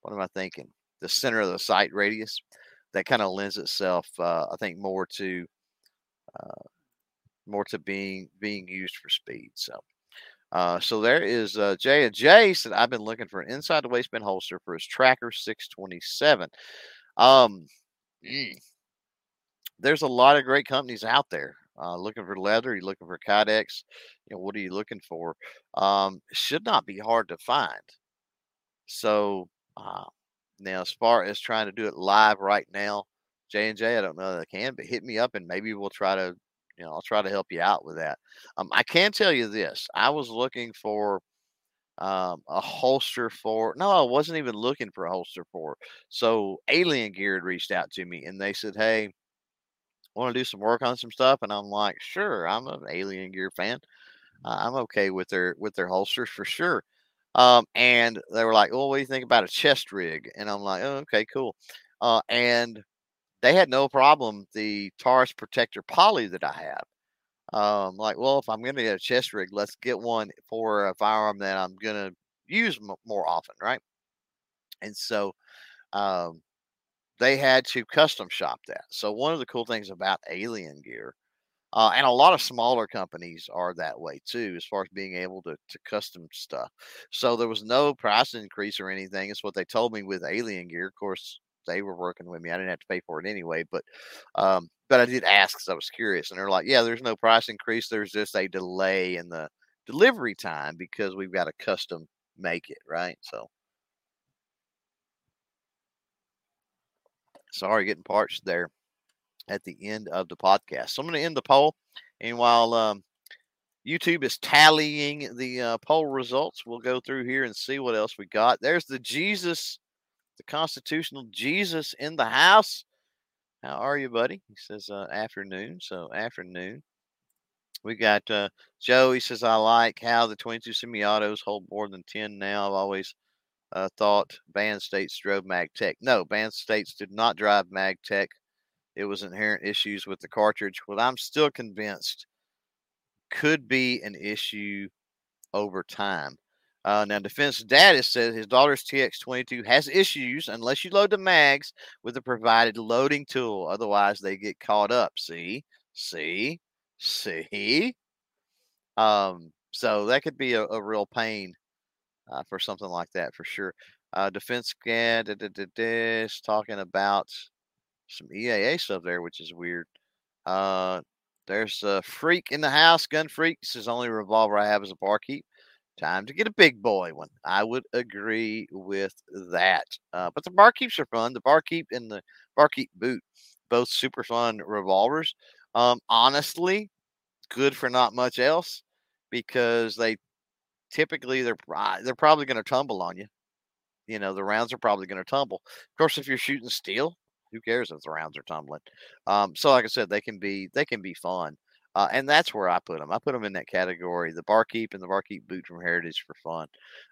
what am I thinking? The center of the sight radius. That kind of lends itself, uh, I think, more to uh, more to being being used for speed. So. Uh, so there is uh, Jay. And Jay said, I've been looking for an inside the waistband holster for his Tracker 627. Um, mm, there's a lot of great companies out there. Uh, looking for leather, you're looking for Kydex. You know, what are you looking for? Um, should not be hard to find. So uh, now, as far as trying to do it live right now, J and J, I don't know that I can, but hit me up and maybe we'll try to, you know, I'll try to help you out with that. Um, I can tell you this: I was looking for um, a holster for. No, I wasn't even looking for a holster for. So Alien Gear had reached out to me and they said, "Hey, want to do some work on some stuff?" And I'm like, "Sure, I'm an Alien Gear fan. Uh, I'm okay with their with their holsters for sure." Um, and they were like, "Well, what do you think about a chest rig?" And I'm like, "Oh, okay, cool." Uh, and they had no problem the Taurus Protector Poly that I have. Um, like, well, if I'm going to get a chest rig, let's get one for a firearm that I'm going to use m- more often, right? And so, um, they had to custom shop that. So one of the cool things about Alien Gear, uh, and a lot of smaller companies are that way too, as far as being able to to custom stuff. So there was no price increase or anything. It's what they told me with Alien Gear. Of course, they were working with me. I didn't have to pay for it anyway, but um, but I did ask because I was curious, and they're like, "Yeah, there's no price increase. There's just a delay in the delivery time because we've got to custom make it, right?" So Sorry, getting parched there at the end of the podcast. So I'm going to end the poll. And while um, YouTube is tallying the uh, poll results, we'll go through here and see what else we got. There's the Jesus, the constitutional Jesus in the house. How are you, buddy? He says uh, afternoon. So afternoon. We got uh, Joe. He says, I like how the 22 semi autos hold more than 10 now. I've always uh, thought Band States drove MagTech. No, Band States did not drive MagTech. It was inherent issues with the cartridge. What I'm still convinced could be an issue over time. Uh, now, Defense Data says his daughter's TX22 has issues unless you load the mags with the provided loading tool. Otherwise, they get caught up. See, see, (laughs) see. Um, so that could be a, a real pain uh, for something like that for sure. Uh, defense guy is talking about some EAA stuff there, which is weird. Uh, there's a freak in the house, gun freak. This is only revolver I have as a barkeep. Time to get a big boy one. I would agree with that. Uh, but the barkeeps are fun. The barkeep and the barkeep boot, both super fun revolvers. Um, honestly, good for not much else because they typically they're they're probably going to tumble on you. You know, the rounds are probably going to tumble. Of course, if you're shooting steel, who cares if the rounds are tumbling? Um, so, like I said, they can be they can be fun, uh, and that's where I put them. I put them in that category: the barkeep and the barkeep boot from Heritage for fun.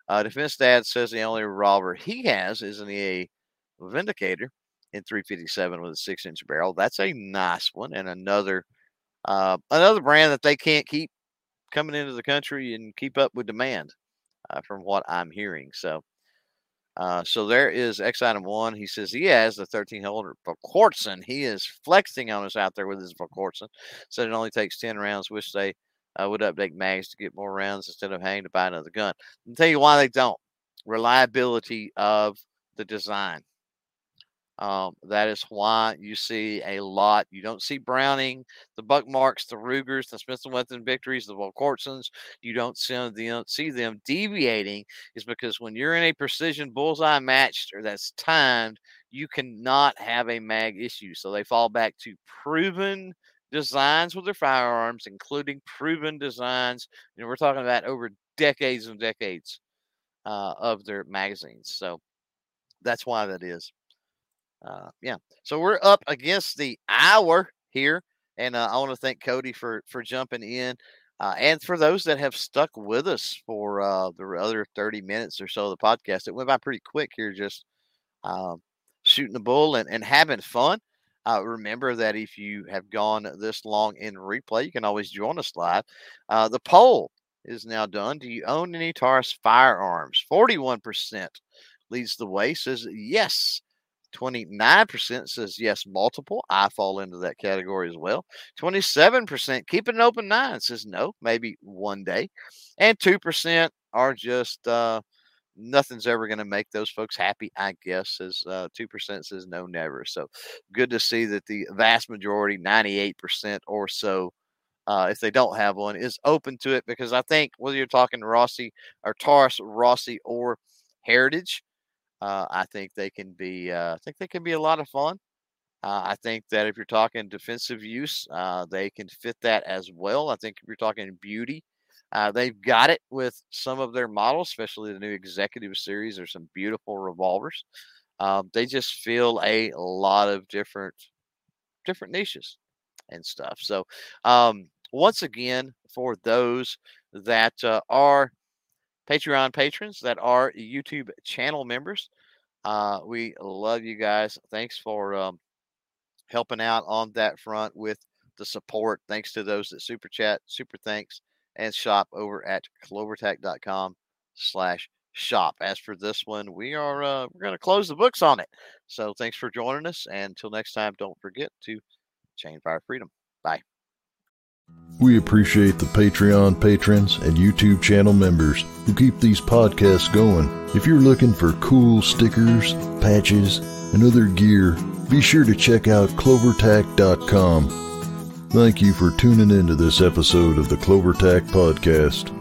Uh, Defense Dad says the only revolver he has is an EA Windicator in 357 with a six inch barrel. That's a nice one, and another uh, another brand that they can't keep coming into the country and keep up with demand, uh, from what I'm hearing. So, uh, so there is X item one. He says he has the 13 holder Volquartsen. He is flexing on us out there with his Volquartsen. Said it only takes 10 rounds. Wish they uh, would update mags to get more rounds instead of having to buy another gun. I'll tell you why they don't. Reliability of the design. Um, that is why you see a lot. You don't see Browning, the Buck Marks, the Rugers, the Smith and Wesson victories, the Volquartsens. You don't see them, see them deviating. Is because when you're in a precision bullseye match or that's timed, you cannot have a mag issue. So they fall back to proven designs with their firearms, including proven designs. Know, we're talking about over decades and decades uh, of their magazines. So that's why that is. Uh, yeah. So we're up against the hour here, and uh, I want to thank Cody for for jumping in. Uh, and for those that have stuck with us for uh, the other 30 minutes or so of the podcast, it went by pretty quick here, just um, shooting the bull and, and having fun. Uh, remember that if you have gone this long in replay, you can always join us live. Uh, the poll is now done. Do you own any Taurus firearms? 41% leads the way, says yes. 29% says yes, multiple. I fall into that category as well. 27% keep an open mind says no, maybe one day. And 2% are just uh, nothing's ever going to make those folks happy, I guess, says uh, 2% says no, never. So good to see that the vast majority, 98% or so, uh, if they don't have one, is open to it because I think whether you're talking Rossi or Taurus, Rossi, or Heritage, uh, I think they can be. Uh, I think they can be a lot of fun. Uh, I think that if you're talking defensive use, uh, they can fit that as well. I think if you're talking beauty, uh, they've got it with some of their models, especially the new executive series. There's some beautiful revolvers. Um, they just feel a lot of different different niches and stuff. So um, once again, for those that uh, are Patreon patrons, that are YouTube channel members, uh, we love you guys. Thanks for um, helping out on that front with the support. Thanks to those that super chat, super thanks and shop over at clovertac.com slash shop. As for this one, we are uh, we're going to close the books on it. So thanks for joining us. And until next time, don't forget to chain fire freedom. Bye. We appreciate the Patreon patrons and YouTube channel members who keep these podcasts going. If you're looking for cool stickers, patches, and other gear, be sure to check out clovertac.com. Thank you for tuning into this episode of the CloverTac Podcast.